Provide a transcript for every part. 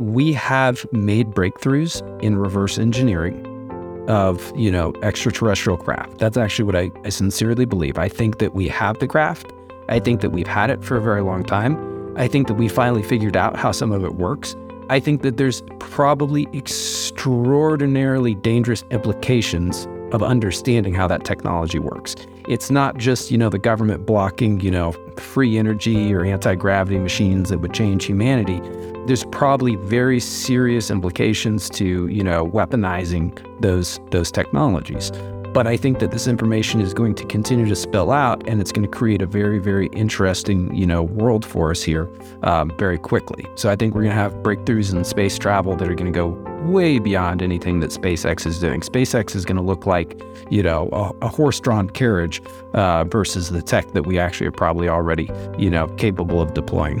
we have made breakthroughs in reverse engineering of, you know, extraterrestrial craft. That's actually what I, I sincerely believe. I think that we have the craft. I think that we've had it for a very long time. I think that we finally figured out how some of it works. I think that there's probably extraordinarily dangerous implications of understanding how that technology works. It's not just, you know, the government blocking, you know, free energy or anti-gravity machines that would change humanity. There's probably very serious implications to, you know, weaponizing those those technologies. But I think that this information is going to continue to spill out, and it's going to create a very, very interesting, you know, world for us here um, very quickly. So I think we're going to have breakthroughs in space travel that are going to go way beyond anything that SpaceX is doing. SpaceX is going to look like, you know, a, a horse-drawn carriage uh, versus the tech that we actually are probably already, you know, capable of deploying.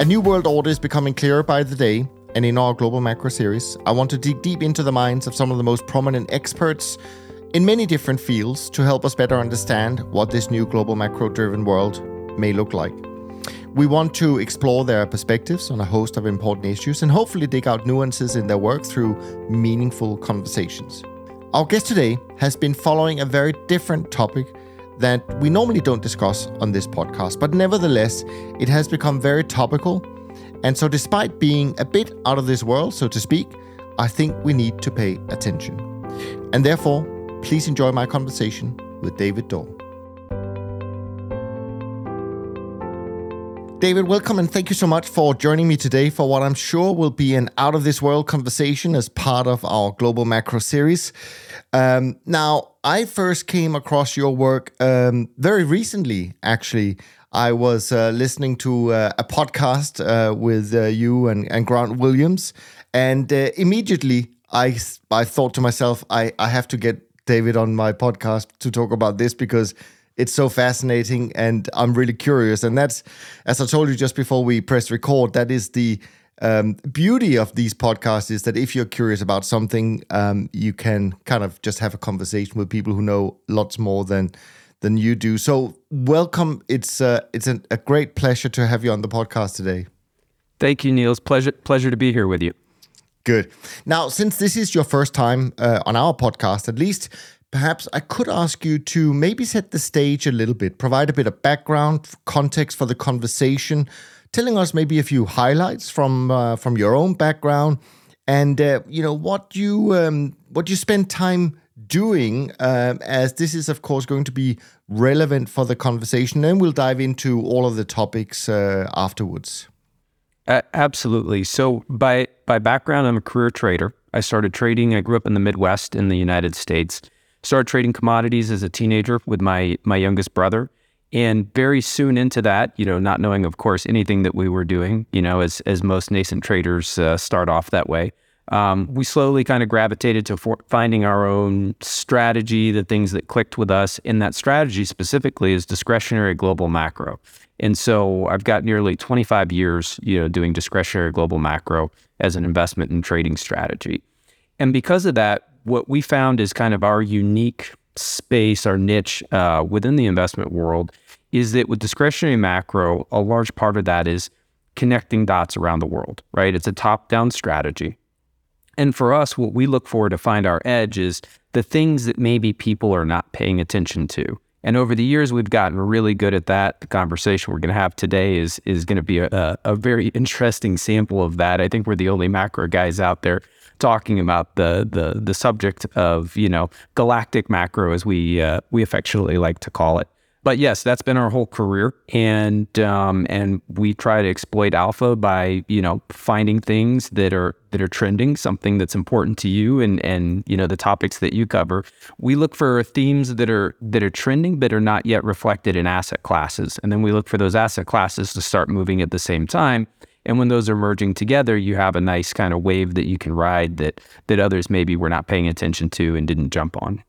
A new world order is becoming clearer by the day, and in our Global Macro series, I want to dig deep into the minds of some of the most prominent experts in many different fields to help us better understand what this new global macro driven world may look like. We want to explore their perspectives on a host of important issues and hopefully dig out nuances in their work through meaningful conversations. Our guest today has been following a very different topic that we normally don't discuss on this podcast, but nevertheless, it has become very topical. And so, despite being a bit out of this world, so to speak, I think we need to pay attention. And therefore, please enjoy my conversation with David Dawe. David, welcome and thank you so much for joining me today for what I'm sure will be an out of this world conversation as part of our Global Macro series. Um, now, I first came across your work um, very recently, actually. I was uh, listening to uh, a podcast uh, with uh, you and, and, Grant Williams, and uh, immediately I, I thought to myself, I, I have to get David on my podcast to talk about this because it's so fascinating and I'm really curious. And that's, as I told you just before we press record, that is the um, beauty of these podcasts is that if you're curious about something, um, you can kind of just have a conversation with people who know lots more than than you do. So welcome. It's uh, it's an, a great pleasure to have you on the podcast today. Thank you, Niels. Pleasure pleasure to be here with you. Good. Now, since this is your first time uh, on our podcast, at least perhaps I could ask you to maybe set the stage a little bit, provide a bit of background, context for the conversation, telling us maybe a few highlights from uh, from your own background, and uh, you know what you um, what you spend time doing, um, as this is of course going to be relevant for the conversation. And we'll dive into all of the topics uh, afterwards. Uh, absolutely. So by by background, I'm a career trader. I started trading. I grew up in the Midwest in the United States started trading commodities as a teenager with my my youngest brother. And very soon into that you know not knowing of course anything that we were doing you know as as most nascent traders uh, start off that way um, we slowly kind of gravitated to for- finding our own strategy the things that clicked with us. And that strategy specifically is discretionary global macro. And so i've got nearly 25 years you know doing discretionary global macro as an investment and trading strategy. And because of that what we found is kind of our unique space, our niche uh, within the investment world is that with discretionary macro, a large part of that is connecting dots around the world, right? It's a top down strategy. And for us, what we look for to find our edge is the things that maybe people are not paying attention to. And over the years, we've gotten really good at that. The conversation we're going to have today is is going to be a, a very interesting sample of that. I think we're the only macro guys out there talking about the the the subject of you know galactic macro as we uh, we affectionately like to call it but yes, that's been our whole career, and um, and we try to exploit alpha by you know finding things that are that are trending, something that's important to you, and and you know the topics that you cover. We look for themes that are that are trending but are not yet reflected in asset classes, and then we look for those asset classes to start moving at the same time. And when those are merging together, you have a nice kind of wave that you can ride that that others maybe were not paying attention to and didn't jump on.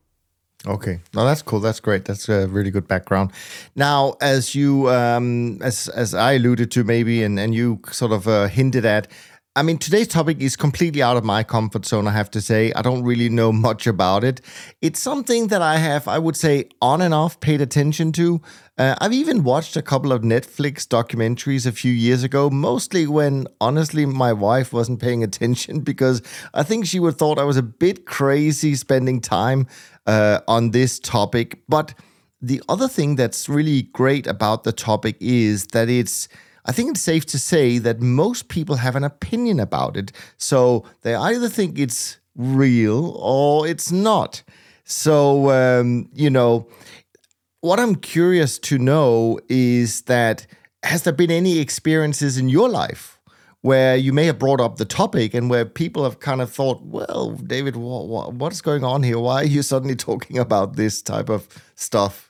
Okay, no, that's cool. That's great. That's a really good background. Now, as you, um, as as I alluded to, maybe, and and you sort of uh, hinted at, I mean, today's topic is completely out of my comfort zone. I have to say, I don't really know much about it. It's something that I have, I would say, on and off paid attention to. Uh, I've even watched a couple of Netflix documentaries a few years ago, mostly when honestly my wife wasn't paying attention because I think she would have thought I was a bit crazy spending time uh, on this topic. But the other thing that's really great about the topic is that it's I think it's safe to say that most people have an opinion about it. So they either think it's real or it's not. So, um, you know, what I'm curious to know is that has there been any experiences in your life where you may have brought up the topic and where people have kind of thought, well, David, what's going on here? Why are you suddenly talking about this type of stuff?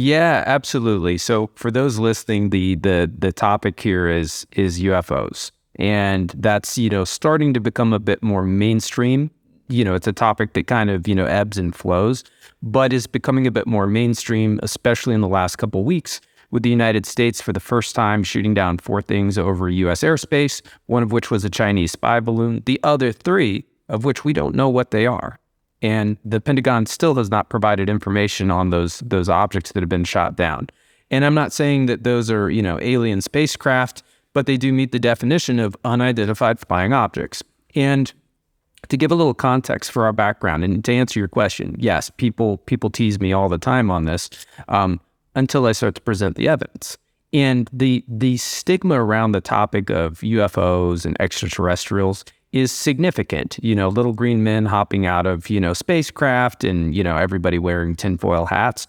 Yeah, absolutely. So for those listening, the the the topic here is is UFOs. And that's, you know, starting to become a bit more mainstream. You know, it's a topic that kind of, you know, ebbs and flows, but is becoming a bit more mainstream, especially in the last couple weeks with the United States for the first time shooting down four things over U.S. airspace, one of which was a Chinese spy balloon, the other three of which we don't know what they are. And the Pentagon still has not provided information on those those objects that have been shot down. And I'm not saying that those are, you know, alien spacecraft, but they do meet the definition of unidentified flying objects. And to give a little context for our background and to answer your question, yes, people people tease me all the time on this. Um, until I start to present the evidence. And the the stigma around the topic of UFOs and extraterrestrials is significant. You know, little green men hopping out of, you know, spacecraft and, you know, everybody wearing tinfoil hats.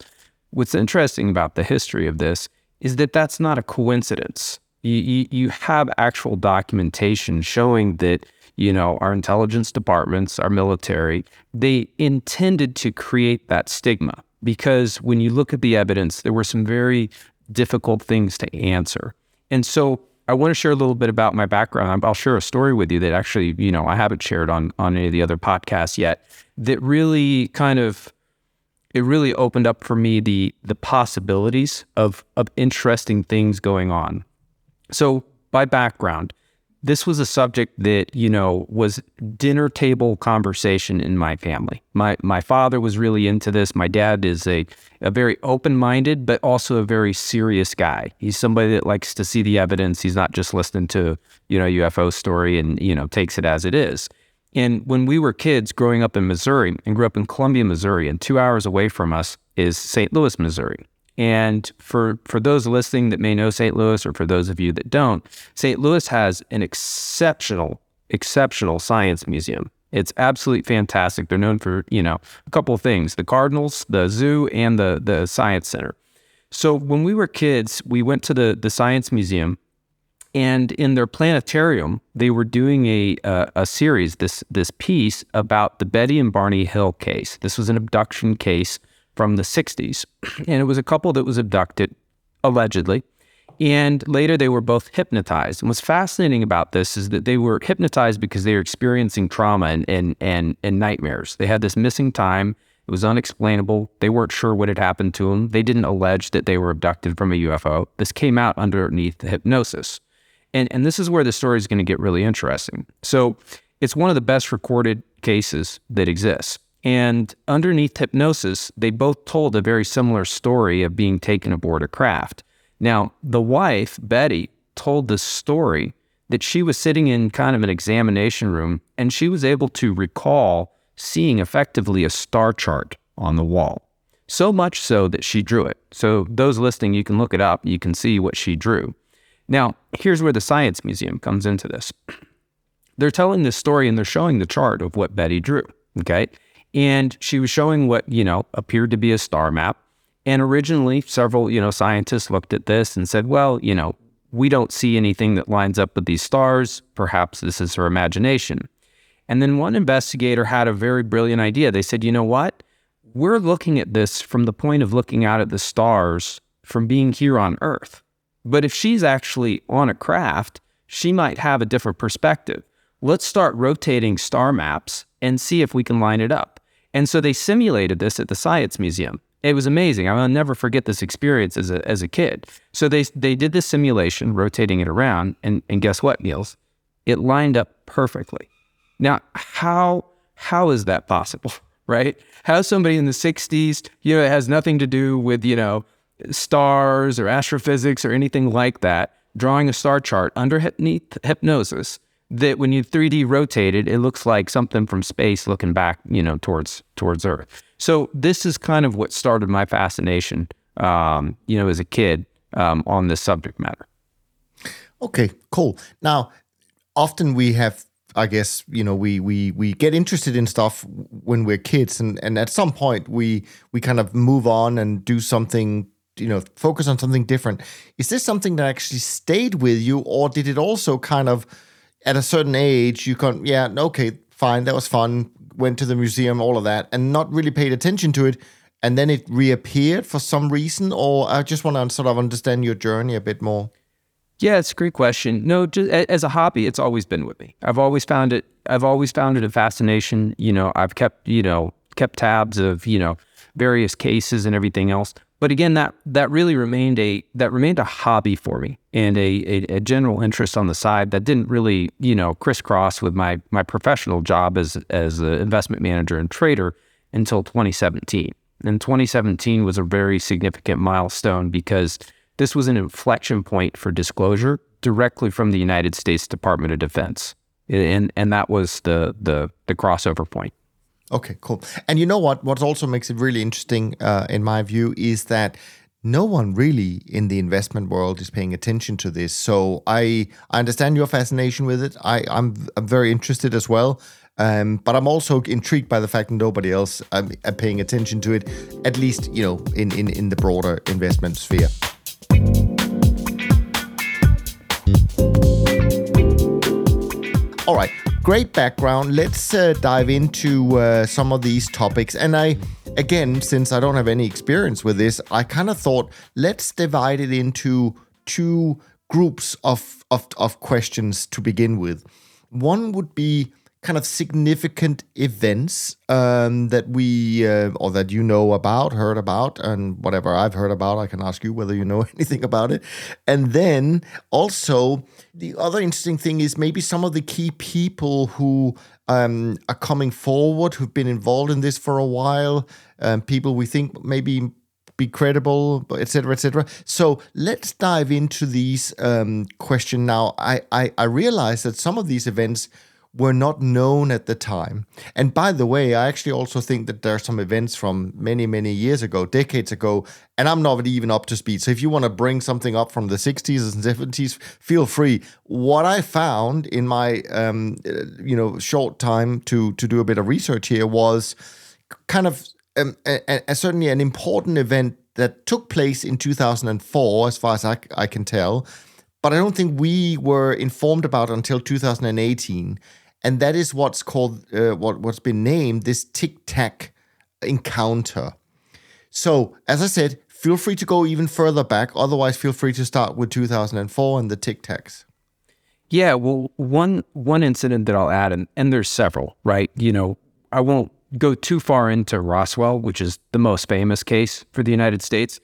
What's interesting about the history of this is that that's not a coincidence. You, you, you have actual documentation showing that, you know, our intelligence departments, our military, they intended to create that stigma because when you look at the evidence, there were some very difficult things to answer. And so I want to share a little bit about my background. I'll share a story with you that actually, you know, I haven't shared on on any of the other podcasts yet. That really kind of it really opened up for me the the possibilities of of interesting things going on. So, by background, this was a subject that you know was dinner table conversation in my family. My my father was really into this. My dad is a a very open minded but also a very serious guy. He's somebody that likes to see the evidence. He's not just listening to you know UFO story and you know takes it as it is. And when we were kids growing up in Missouri and grew up in Columbia, Missouri, and two hours away from us is St. Louis, Missouri. And for for those listening that may know St. Louis, or for those of you that don't, St. Louis has an exceptional, exceptional science museum. It's absolutely fantastic. They're known for you know a couple of things: the Cardinals, the zoo, and the the Science Center. So when we were kids, we went to the the science museum, and in their planetarium, they were doing a a, a series this this piece about the Betty and Barney Hill case. This was an abduction case from the 60s. And it was a couple that was abducted, allegedly. And later they were both hypnotized. And what's fascinating about this is that they were hypnotized because they were experiencing trauma and, and, and, and nightmares. They had this missing time. It was unexplainable. They weren't sure what had happened to them. They didn't allege that they were abducted from a UFO. This came out underneath the hypnosis. And, and this is where the story is going to get really interesting. So it's one of the best recorded cases that exists. And underneath hypnosis, they both told a very similar story of being taken aboard a craft. Now, the wife, Betty, told the story that she was sitting in kind of an examination room and she was able to recall seeing effectively a star chart on the wall. So much so that she drew it. So, those listening, you can look it up, you can see what she drew. Now, here's where the Science Museum comes into this. they're telling this story and they're showing the chart of what Betty drew. Okay. And she was showing what, you know, appeared to be a star map. And originally, several, you know, scientists looked at this and said, well, you know, we don't see anything that lines up with these stars. Perhaps this is her imagination. And then one investigator had a very brilliant idea. They said, you know what? We're looking at this from the point of looking out at the stars from being here on Earth. But if she's actually on a craft, she might have a different perspective. Let's start rotating star maps and see if we can line it up. And so they simulated this at the Science Museum. It was amazing. I'll never forget this experience as a, as a kid. So they, they did this simulation, rotating it around, and, and guess what, Niels? It lined up perfectly. Now, how how is that possible, right? How somebody in the 60s, you know, it has nothing to do with, you know, stars or astrophysics or anything like that, drawing a star chart under hypnosis that when you 3D rotate it, it looks like something from space looking back, you know, towards towards Earth. So this is kind of what started my fascination, um, you know, as a kid um, on this subject matter. Okay, cool. Now, often we have I guess you know we we we get interested in stuff when we're kids, and and at some point we we kind of move on and do something you know focus on something different. Is this something that actually stayed with you, or did it also kind of at a certain age you can yeah okay fine that was fun went to the museum all of that and not really paid attention to it and then it reappeared for some reason or I just want to sort of understand your journey a bit more. Yeah, it's a great question. No, just as a hobby, it's always been with me. I've always found it. I've always found it a fascination. You know, I've kept you know kept tabs of you know various cases and everything else. But again, that that really remained a that remained a hobby for me and a, a, a general interest on the side that didn't really you know crisscross with my my professional job as as an investment manager and trader until 2017. And 2017 was a very significant milestone because this was an inflection point for disclosure directly from the United States Department of Defense. And, and that was the, the, the crossover point. Okay, cool. And you know what? What also makes it really interesting, uh, in my view, is that no one really in the investment world is paying attention to this. So I I understand your fascination with it. I I'm, I'm very interested as well. Um, but I'm also intrigued by the fact that nobody else um, are paying attention to it, at least you know in in in the broader investment sphere. All right, great background. Let's uh, dive into uh, some of these topics. And I, again, since I don't have any experience with this, I kind of thought let's divide it into two groups of, of, of questions to begin with. One would be kind of significant events um, that we uh, or that you know about, heard about, and whatever I've heard about, I can ask you whether you know anything about it. And then also the other interesting thing is maybe some of the key people who um, are coming forward, who've been involved in this for a while, um, people we think maybe be credible, etc., etc. So let's dive into these um, questions now. I, I I realize that some of these events were not known at the time. And by the way, I actually also think that there are some events from many, many years ago, decades ago, and I'm not even up to speed. So if you want to bring something up from the 60s and 70s, feel free. What I found in my um, you know short time to to do a bit of research here was kind of um, a, a, certainly an important event that took place in 2004, as far as I, I can tell but I don't think we were informed about until 2018 and that is what's called uh, what what's been named this tic tac encounter. So, as I said, feel free to go even further back. Otherwise, feel free to start with 2004 and the tic tacs. Yeah, well, one one incident that I'll add, and, and there's several, right? You know, I won't go too far into Roswell, which is the most famous case for the United States.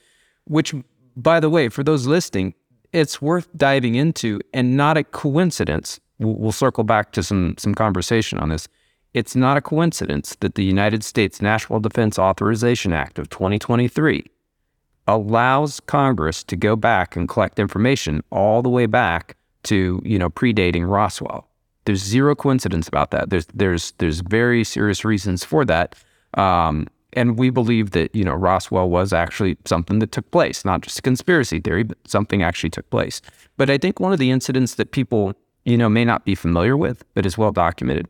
Which, by the way, for those listening, it's worth diving into, and not a coincidence we'll circle back to some some conversation on this. It's not a coincidence that the United States National Defense Authorization Act of 2023 allows Congress to go back and collect information all the way back to, you know, predating Roswell. There's zero coincidence about that. There's there's there's very serious reasons for that. Um, and we believe that, you know, Roswell was actually something that took place, not just a conspiracy theory, but something actually took place. But I think one of the incidents that people you know, may not be familiar with, but is well documented,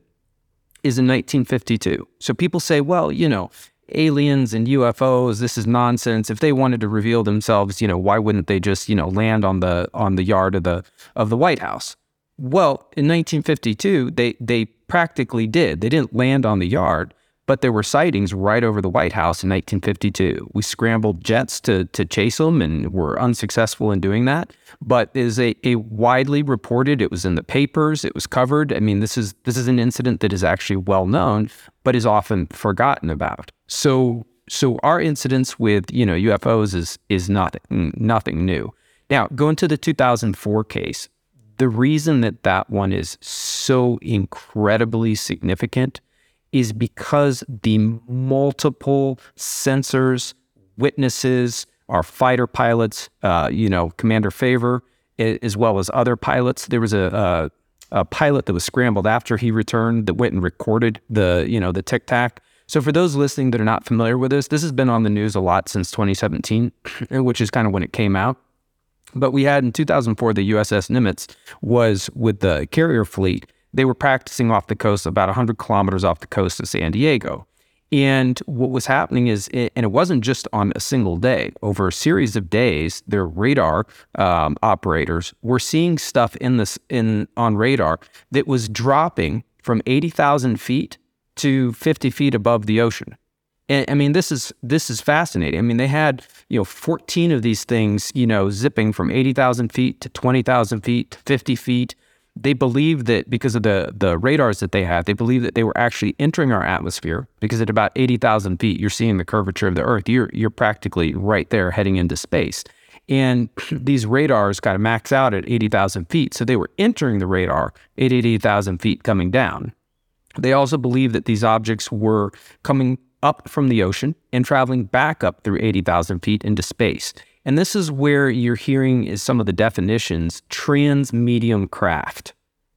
is in 1952. So people say, well, you know, aliens and UFOs, this is nonsense. If they wanted to reveal themselves, you know, why wouldn't they just, you know, land on the on the yard of the of the White House? Well, in 1952, they they practically did. They didn't land on the yard, but there were sightings right over the White House in 1952. We scrambled jets to to chase them and were unsuccessful in doing that. But is a, a widely reported. It was in the papers. It was covered. I mean, this is this is an incident that is actually well known, but is often forgotten about. So so our incidents with you know UFOs is is nothing nothing new. Now going to the 2004 case, the reason that that one is so incredibly significant is because the multiple sensors, witnesses, our fighter pilots, uh, you know, Commander Fravor, as well as other pilots. There was a, a, a pilot that was scrambled after he returned that went and recorded the, you know, the tic tac. So for those listening that are not familiar with this, this has been on the news a lot since 2017, which is kind of when it came out. But we had in 2004, the USS Nimitz was with the carrier fleet. They were practicing off the coast, about 100 kilometers off the coast of San Diego. And what was happening is, and it wasn't just on a single day, over a series of days, their radar um, operators were seeing stuff in this in on radar that was dropping from 80,000 feet to 50 feet above the ocean. And, I mean, this is this is fascinating. I mean, they had you know 14 of these things, you know, zipping from 80,000 feet to 20,000 feet to 50 feet. They believe that because of the the radars that they had, they believe that they were actually entering our atmosphere because at about 80,000 feet, you're seeing the curvature of the Earth. You're you're practically right there, heading into space. And these radars kind of max out at 80,000 feet, so they were entering the radar at 80,000 feet, coming down. They also believe that these objects were coming up from the ocean and traveling back up through 80,000 feet into space. And this is where you're hearing is some of the definitions trans medium craft.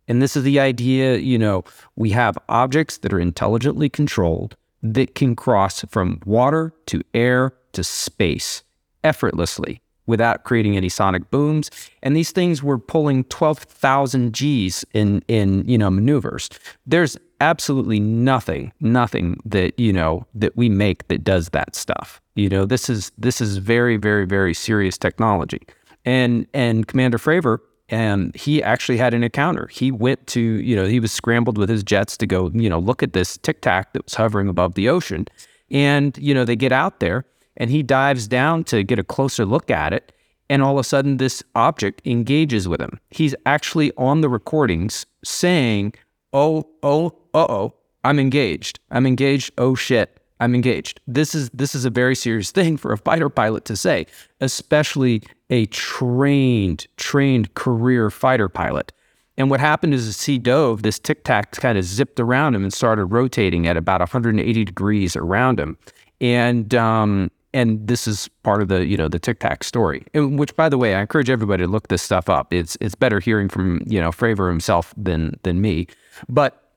And this is the idea, you know, we have objects that are intelligently controlled that can cross from water to air to space effortlessly without creating any sonic booms. And these things were pulling 12,000 Gs in, in, you know, maneuvers. There's absolutely nothing, nothing that, you know, that we make that does that stuff. You know, this is, this is very, very, very serious technology. And, and Commander Fravor, and he actually had an encounter. He went to, you know, he was scrambled with his jets to go, you know, look at this tic tac that was hovering above the ocean. And, you know, they get out there and he dives down to get a closer look at it. And all of a sudden, this object engages with him. He's actually on the recordings saying, Oh, oh, uh oh, I'm engaged. I'm engaged. Oh shit, I'm engaged. This is this is a very serious thing for a fighter pilot to say, especially a trained, trained career fighter pilot. And what happened is as he dove, this tic tac kind of zipped around him and started rotating at about 180 degrees around him. And um, and this is part of the you know the tic tac story and which by the way i encourage everybody to look this stuff up it's it's better hearing from you know fravor himself than than me but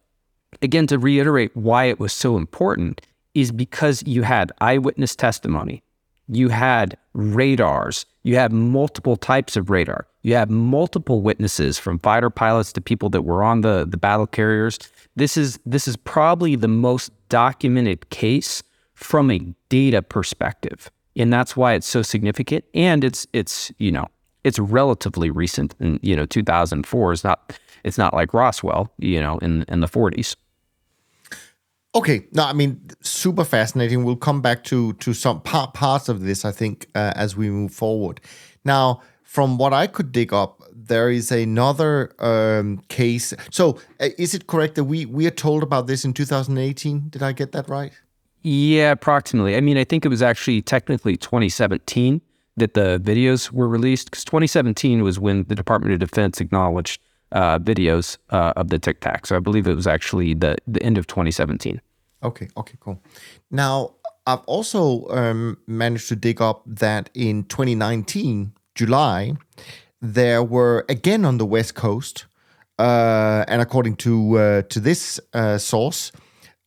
again to reiterate why it was so important is because you had eyewitness testimony you had radars you had multiple types of radar you have multiple witnesses from fighter pilots to people that were on the the battle carriers this is this is probably the most documented case from a data perspective. And that's why it's so significant. And it's it's, you know, it's relatively recent. And, you know, 2004 is not it's not like Roswell, you know, in in the 40s. Okay, no, I mean, super fascinating. We'll come back to to some part, parts of this, I think, uh, as we move forward. Now, from what I could dig up, there is another um, case. So, uh, is it correct that we we are told about this in 2018? Did I get that right? Yeah, approximately. I mean, I think it was actually technically 2017 that the videos were released because 2017 was when the Department of Defense acknowledged uh, videos uh, of the Tic Tac. So I believe it was actually the the end of 2017. Okay. Okay. Cool. Now I've also um, managed to dig up that in 2019 July there were again on the West Coast, uh, and according to uh, to this uh, source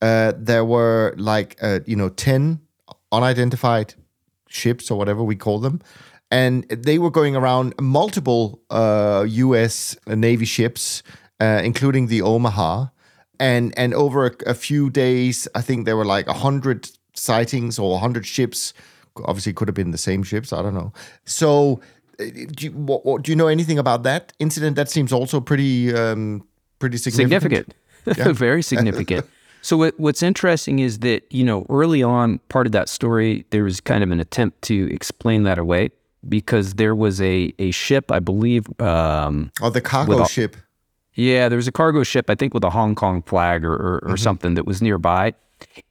uh, there were like you know 10 unidentified ships or whatever we call them and they were going around multiple uh, us navy ships uh, including the Omaha, and and over a, a few days, I think there were like hundred sightings or hundred ships. Obviously, could have been the same ships. I don't know. So, uh, do you, what, what, do you know anything about that incident? That seems also pretty um, pretty significant. Significant, very significant. So what, what's interesting is that you know early on, part of that story, there was kind of an attempt to explain that away because there was a a ship, I believe. Um, oh, the cargo a, ship. Yeah, there was a cargo ship, I think, with a Hong Kong flag or, or, or mm-hmm. something that was nearby,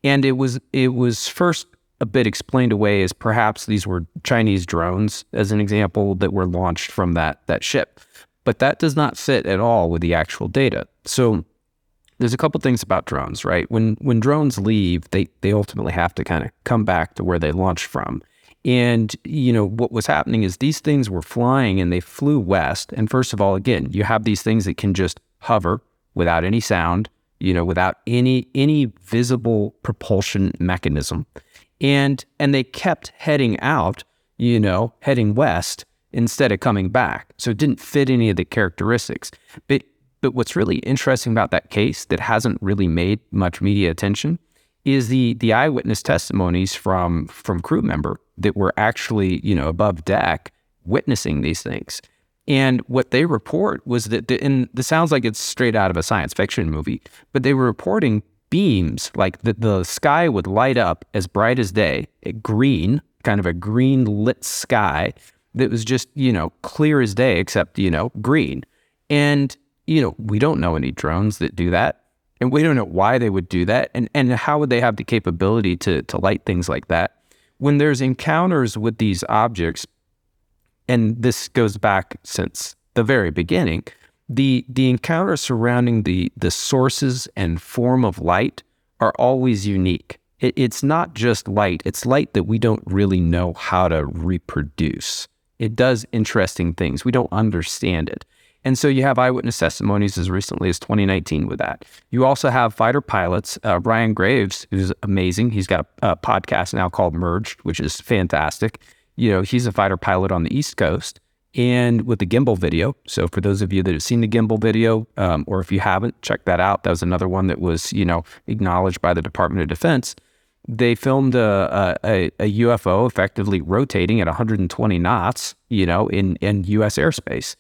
and it was it was first a bit explained away as perhaps these were Chinese drones, as an example, that were launched from that that ship. But that does not fit at all with the actual data. So there's a couple things about drones, right? When when drones leave, they they ultimately have to kind of come back to where they launched from. And you know what was happening is these things were flying and they flew west. And first of all, again, you have these things that can just hover without any sound, you know, without any any visible propulsion mechanism. And and they kept heading out, you know, heading west instead of coming back. So it didn't fit any of the characteristics. But but what's really interesting about that case that hasn't really made much media attention is the the eyewitness testimonies from from crew member that were actually you know above deck witnessing these things. And what they report was that, the, and this sounds like it's straight out of a science fiction movie, but they were reporting beams, like the, the sky would light up as bright as day, green, kind of a green lit sky that was just, you know, clear as day, except, you know, green. And you know, we don't know any drones that do that. And we don't know why they would do that. And, and how would they have the capability to, to light things like that? When there's encounters with these objects, and this goes back since the very beginning, the, the encounters surrounding the, the sources and form of light are always unique. It, it's not just light, it's light that we don't really know how to reproduce. It does interesting things. We don't understand it. And so you have eyewitness testimonies as recently as 2019 with that. You also have fighter pilots, uh, Ryan Graves, who's amazing. He's got a, a, podcast now called Merged, which is fantastic. You know, he's a fighter pilot on the East Coast and with the gimbal video. So for those of you that have seen the gimbal video, um, or if you haven't, check that out. That was another one that was, you know, acknowledged by the Department of Defense. They filmed a, a, a UFO effectively rotating at 120 knots, you know, in, in U.S. airspace.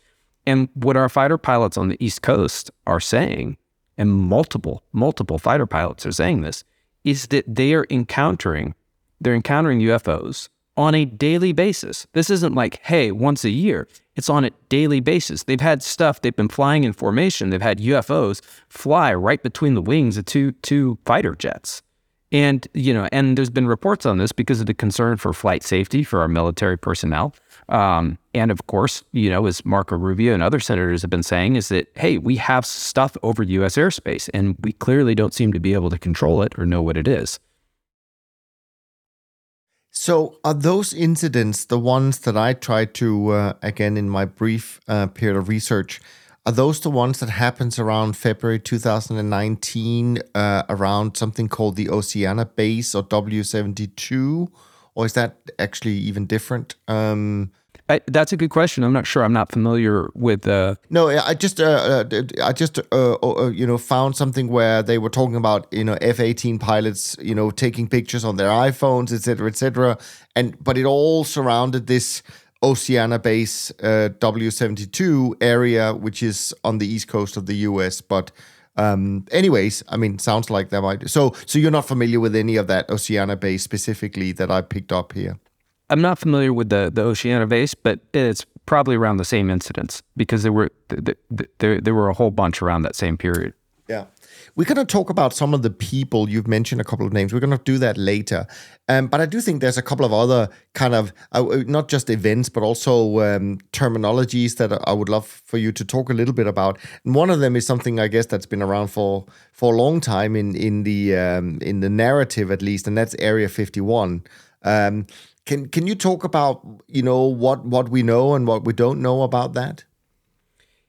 And what our fighter pilots on the East Coast are saying, and multiple, multiple fighter pilots are saying this, is that they are encountering, they're encountering UFOs on a daily basis. This isn't like, hey, once a year. It's on a daily basis. They've had stuff, they've been flying in formation. They've had UFOs fly right between the wings of two, two fighter jets. And, you know, and there's been reports on this because of the concern for flight safety for our military personnel. Um, and of course, you know, as Marco Rubio and other senators have been saying, is that, hey, we have stuff over US airspace and we clearly don't seem to be able to control it or know what it is. So, are those incidents the ones that I tried to, uh, again, in my brief uh, period of research, are those the ones that happens around February 2019 uh, around something called the Oceana Base or W72? Or is that actually even different? Um, I, that's a good question. I'm not sure. I'm not familiar with. Uh... No, I just, uh, uh I just, uh, uh, you know, found something where they were talking about, you know, F-18 pilots, you know, taking pictures on their iPhones, etc., etc. And but it all surrounded this Oceana Base uh, W72 area, which is on the east coast of the US. But um, anyways, I mean, sounds like that might. So, so you're not familiar with any of that Oceana Base specifically that I picked up here. I'm not familiar with the the Oceana Base, but it's probably around the same incidents because there were there there were a whole bunch around that same period. Yeah. We're going to talk about some of the people you've mentioned a couple of names. We're going to do that later. Um, but I do think there's a couple of other kind of uh, uh, not just events, but also um, terminologies that I would love for you to talk a little bit about. And one of them is something I guess that's been around for for a long time in in the um, in the narrative at least, and that's Area 51. Can can you talk about you know what what we know and what we don't know about that?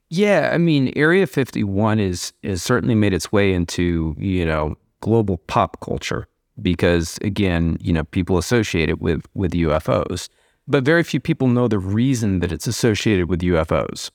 Yeah, I mean, Area 51 is is certainly made its way into, you know, global pop culture because again, you know, people associate it with with UFOs. But very few people know the reason that it's associated with UFOs.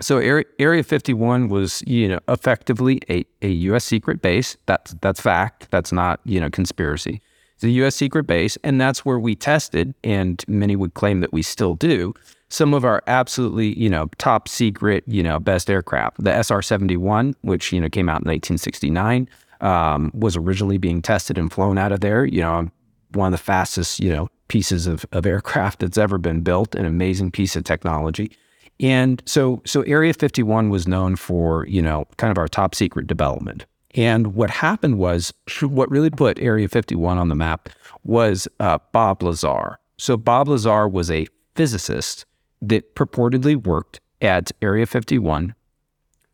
So Area, Area 51 was, you know, effectively a, a U.S. secret base. That's that's fact. That's not, you know, conspiracy. A U.S. secret base, and that's where we tested, and many would claim that we still do some of our absolutely, you know, top secret, you know, best aircraft. The SR-71, which you know came out in 1969, um, was originally being tested and flown out of there. You know, one of the fastest, you know, pieces of, of aircraft that's ever been built. An amazing piece of technology. And so, so Area 51 was known for, you know, kind of our top secret development. And what happened was, what really put Area 51 on the map was uh, Bob Lazar. So Bob Lazar was a physicist that purportedly worked at Area 51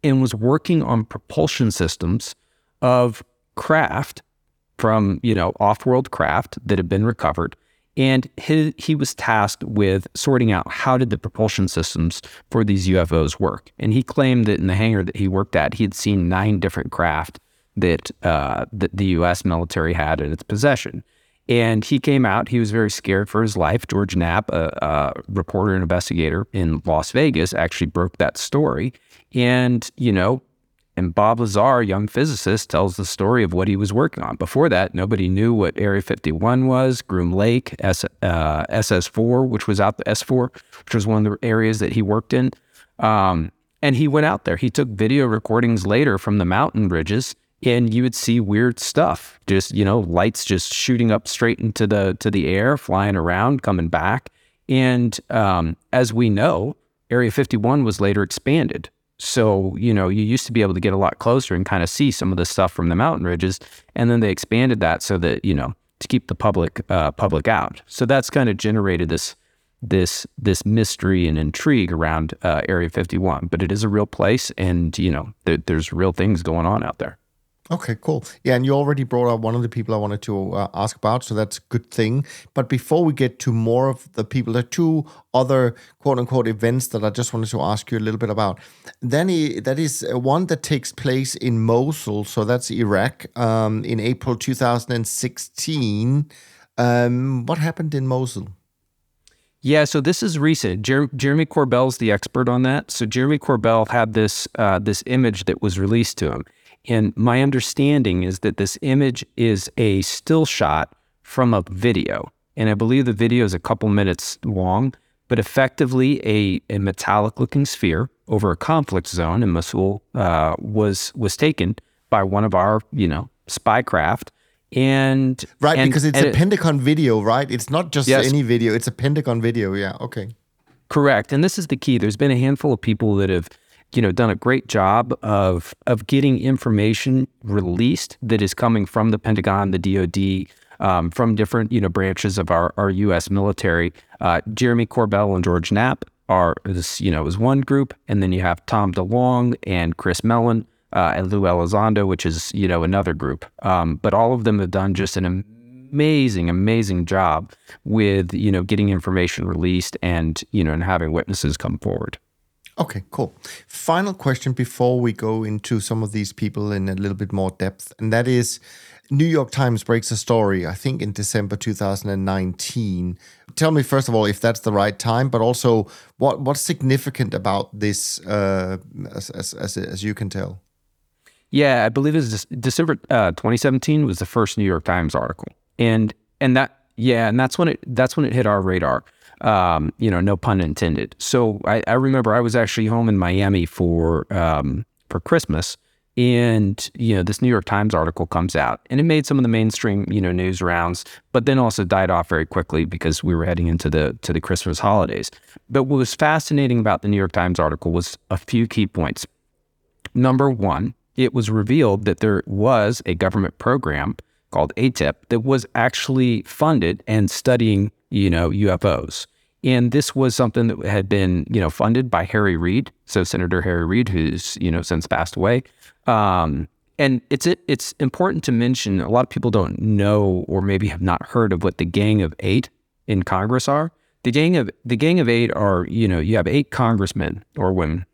and was working on propulsion systems of craft from, you know, off-world craft that had been recovered and he, he was tasked with sorting out how did the propulsion systems for these UFOs work. And he claimed that in the hangar that he worked at, he had seen nine different craft that, uh, that the U.S. military had in its possession. And he came out, he was very scared for his life. George Knapp, a, a reporter and investigator in Las Vegas, actually broke that story. And, you know, and Bob Lazar, a young physicist, tells the story of what he was working on. Before that, nobody knew what Area 51 was, Groom Lake, S, uh, SS4, which was out the S4, which was one of the areas that he worked in. Um, and he went out there. He took video recordings later from the mountain ridges, and you would see weird stuff. Just you know, lights just shooting up straight into the to the air, flying around, coming back. And um, as we know, Area 51 was later expanded so, you know, you used to be able to get a lot closer and kind of see some of the stuff from the mountain ridges. And then they expanded that so that, you know, to keep the public uh, public out. So that's kind of generated this this this mystery and intrigue around uh, Area 51. But it is a real place, and you know, th- there's real things going on out there. Okay, cool. Yeah, and you already brought up one of the people I wanted to uh, ask about, so that's a good thing. But before we get to more of the people, there are two other quote unquote events that I just wanted to ask you a little bit about. Then that is uh, one that takes place in Mosul, so that's Iraq, um, in April 2016. Um, what happened in Mosul? Yeah, so this is recent. Jer- Jeremy Corbell's the expert on that. So Jeremy Corbell had this uh, this image that was released to him and my understanding is that this image is a still shot from a video. And I believe the video is a couple minutes long, but effectively a, a metallic looking sphere over a conflict zone in Mosul uh, was was taken by one of our, you know, spy craft. And right, and, because it's a it, Pentagon video, right? It's not just yes, any video, it's a Pentagon video. Yeah, okay. Correct. And this is the key. There's been a handful of people that have you know, done a great job of of getting information released that is coming from the Pentagon, the DoD, um, from different you know branches of our our U.S. military. Uh, Jeremy Corbell and George Knapp are this you know is one group, and then you have Tom DeLonge and Chris Mellon uh, and Lou Elizondo, which is you know another group. Um, but all of them have done just an amazing, amazing job with you know getting information released and you know and having witnesses come forward. Okay, cool. Final question before we go into some of these people in a little bit more depth, and that is New York Times breaks a story, I think in December 2019. Tell me, first of all, if that's the right time, but also what, what's significant about this uh, as, as, as, as you can tell? Yeah, I believe it was December uh, 2017 was the first New York Times article, and and that yeah, and that's when it that's when it hit our radar um, you know, no pun intended. So I, I, remember I was actually home in Miami for um, for Christmas, and you know, this New York Times article comes out, and it made some of the mainstream you know news rounds, but then also died off very quickly because we were heading into the to the Christmas holidays. But what was fascinating about the New York Times article was a few key points. Number one, it was revealed that there was a government program called AATIP that was actually funded and studying, you know, UFOs. And this was something that had been, you know, funded by Harry Reid, so Senator Harry Reid, who's you know since passed away. Um, and it's it, it's important to mention. A lot of people don't know, or maybe have not heard of what the Gang of Eight in Congress are. The Gang of the Gang of Eight are, you know, you have eight congressmen or women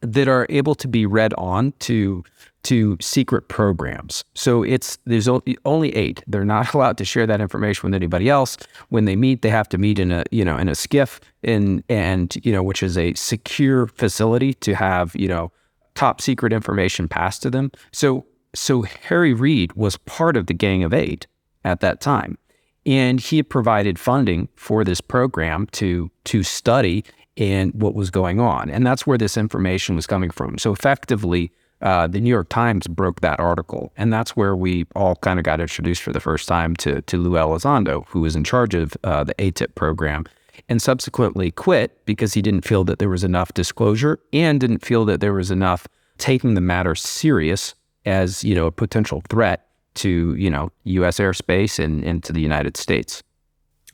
that are able to be read on to to secret programs. So it's there's only eight. They're not allowed to share that information with anybody else. When they meet, they have to meet in a you know in a SCIF in and you know which is a secure facility to have you know top secret information passed to them. So so Harry Reid was part of the Gang of Eight at that time, and he provided funding for this program to to study and what was going on, and that's where this information was coming from. So effectively uh, the New York Times broke that article, and that's where we all kind of got introduced for the first time to to Lou Elizondo, who was in charge of uh, the AATIP program, and subsequently quit because he didn't feel that there was enough disclosure and didn't feel that there was enough taking the matter serious as you know a potential threat to you know U.S. airspace and, and to the United States.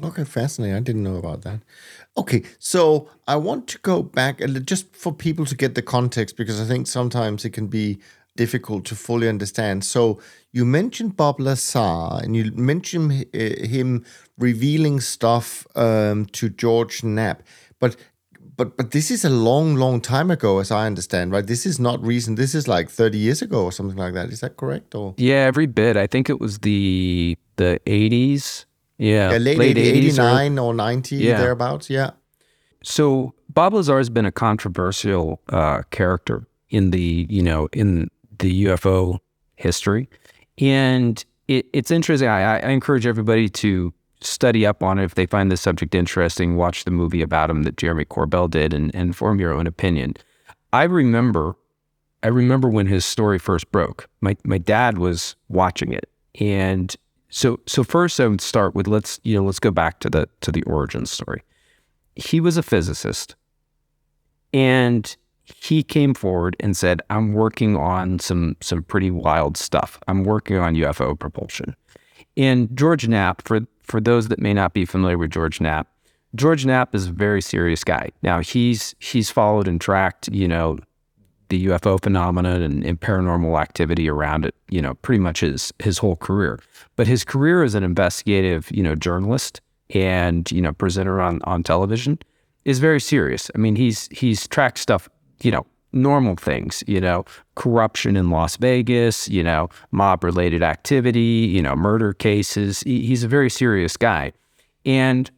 Okay, fascinating. I didn't know about that. Okay, so I want to go back and just for people to get the context because I think sometimes it can be difficult to fully understand. So you mentioned Bob Lazar and you mentioned uh, him revealing stuff um, to George Knapp, but but but this is a long, long time ago, as I understand, right? This is not recent. This is like thirty years ago or something like that. Is that correct? Or yeah, every bit. I think it was the the eighties yeah, yeah late, late 89 or, or 90, yeah. thereabouts. Yeah. So Bob Lazar has been a controversial uh, character in the, you know, in the UFO history. And it, it's interesting. I, I encourage everybody to study up on it if they find the subject interesting. Watch the movie about him that Jeremy Corbell did and, and form your own opinion. I remember, I remember when his story first broke. My my dad was watching it, and so so first I would start with let's you know let's go back to the to the origin story. He was a physicist and he came forward and said, I'm working on some some pretty wild stuff. I'm working on UFO propulsion. And George Knapp, for for those that may not be familiar with George Knapp, George Knapp is a very serious guy. Now he's he's followed and tracked, you know, the UFO phenomenon and, and, paranormal activity around it, you know, pretty much his his whole career. But his career as an investigative, you know, journalist and you know presenter on on television is very serious. I mean, he's he's tracked stuff, you know, normal things, you know, corruption in Las Vegas, you know, mob related activity, you know, murder cases. He, he's a very serious guy, and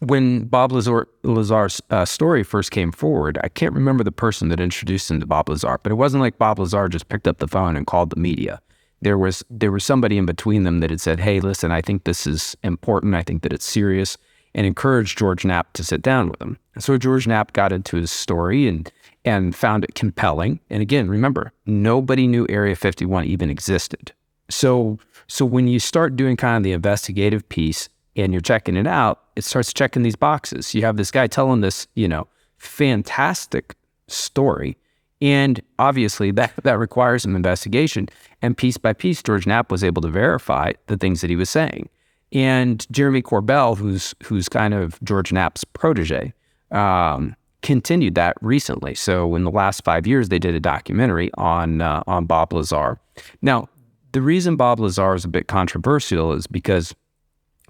when Bob Lazar, Lazar's uh, story first came forward, I can't remember the person that introduced him to Bob Lazar, but it wasn't like Bob Lazar just picked up the phone and called the media. There was there was somebody in between them that had said, "Hey, listen, I think this is important. I think that it's serious," and encouraged George Knapp to sit down with him. And so George Knapp got into his story and and found it compelling. And again, remember, nobody knew Area 51 even existed. So so when you start doing kind of the investigative piece and you're checking it out, it starts checking these boxes. You have this guy telling this, you know, fantastic story. And obviously that, that requires some investigation. And piece by piece, George Knapp was able to verify the things that he was saying. And Jeremy Corbell, who's who's kind of George Knapp's protege, um, continued that recently. So in the last five years, they did a documentary on uh, on Bob Lazar. Now, the reason Bob Lazar is a bit controversial is because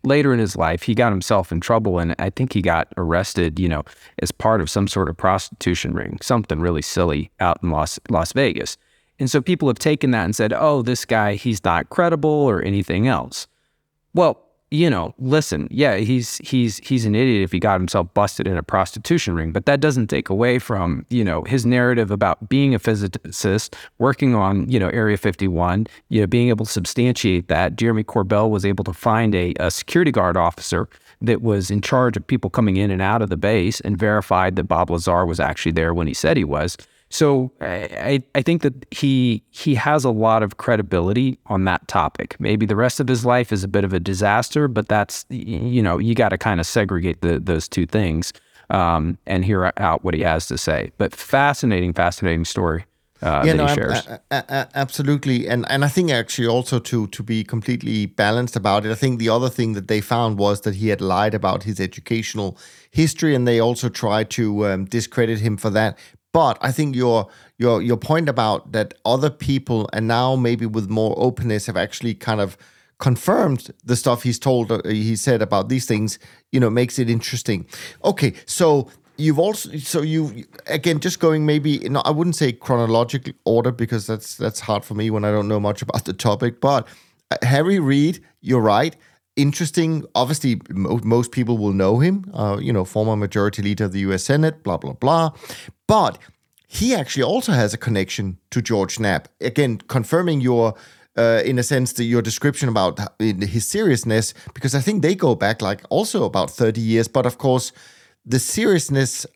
later in his life, he got himself in trouble, and I think he got arrested, you know, as part of some sort of prostitution ring, something really silly out in Las Las Vegas. And so people have taken that and said, "Oh, this guy, he's not credible or anything else." Well, you know, listen, yeah, he's he's he's an idiot if he got himself busted in a prostitution ring, but that doesn't take away from, you know, his narrative about being a physicist, working on, you know, Area 51, you know, being able to substantiate that. Jeremy Corbell was able to find a, a security guard officer that was in charge of people coming in and out of the base and verified that Bob Lazar was actually there when he said he was. So I, I think that he he has a lot of credibility on that topic. Maybe the rest of his life is a bit of a disaster, but that's you know you got to kind of segregate the, those two things um, and hear out what he has to say. But fascinating, fascinating story. Uh, yeah, no, absolutely, and and I think actually also to to be completely balanced about it, I think the other thing that they found was that he had lied about his educational history, and they also tried to um, discredit him for that. But I think your your your point about that other people and now maybe with more openness have actually kind of confirmed the stuff he's told uh, he said about these things you know makes it interesting okay so you've also so you again just going maybe no, I wouldn't say chronological order because that's that's hard for me when I don't know much about the topic. But uh, Harry Reid, you're right. Interesting. Obviously, mo- most people will know him. Uh, you know, former majority leader of the U.S. Senate. Blah blah blah. But he actually also has a connection to George Knapp. Again, confirming your uh, in a sense, the, your description about his seriousness, because I think they go back like also about 30 years. But of course, the seriousness,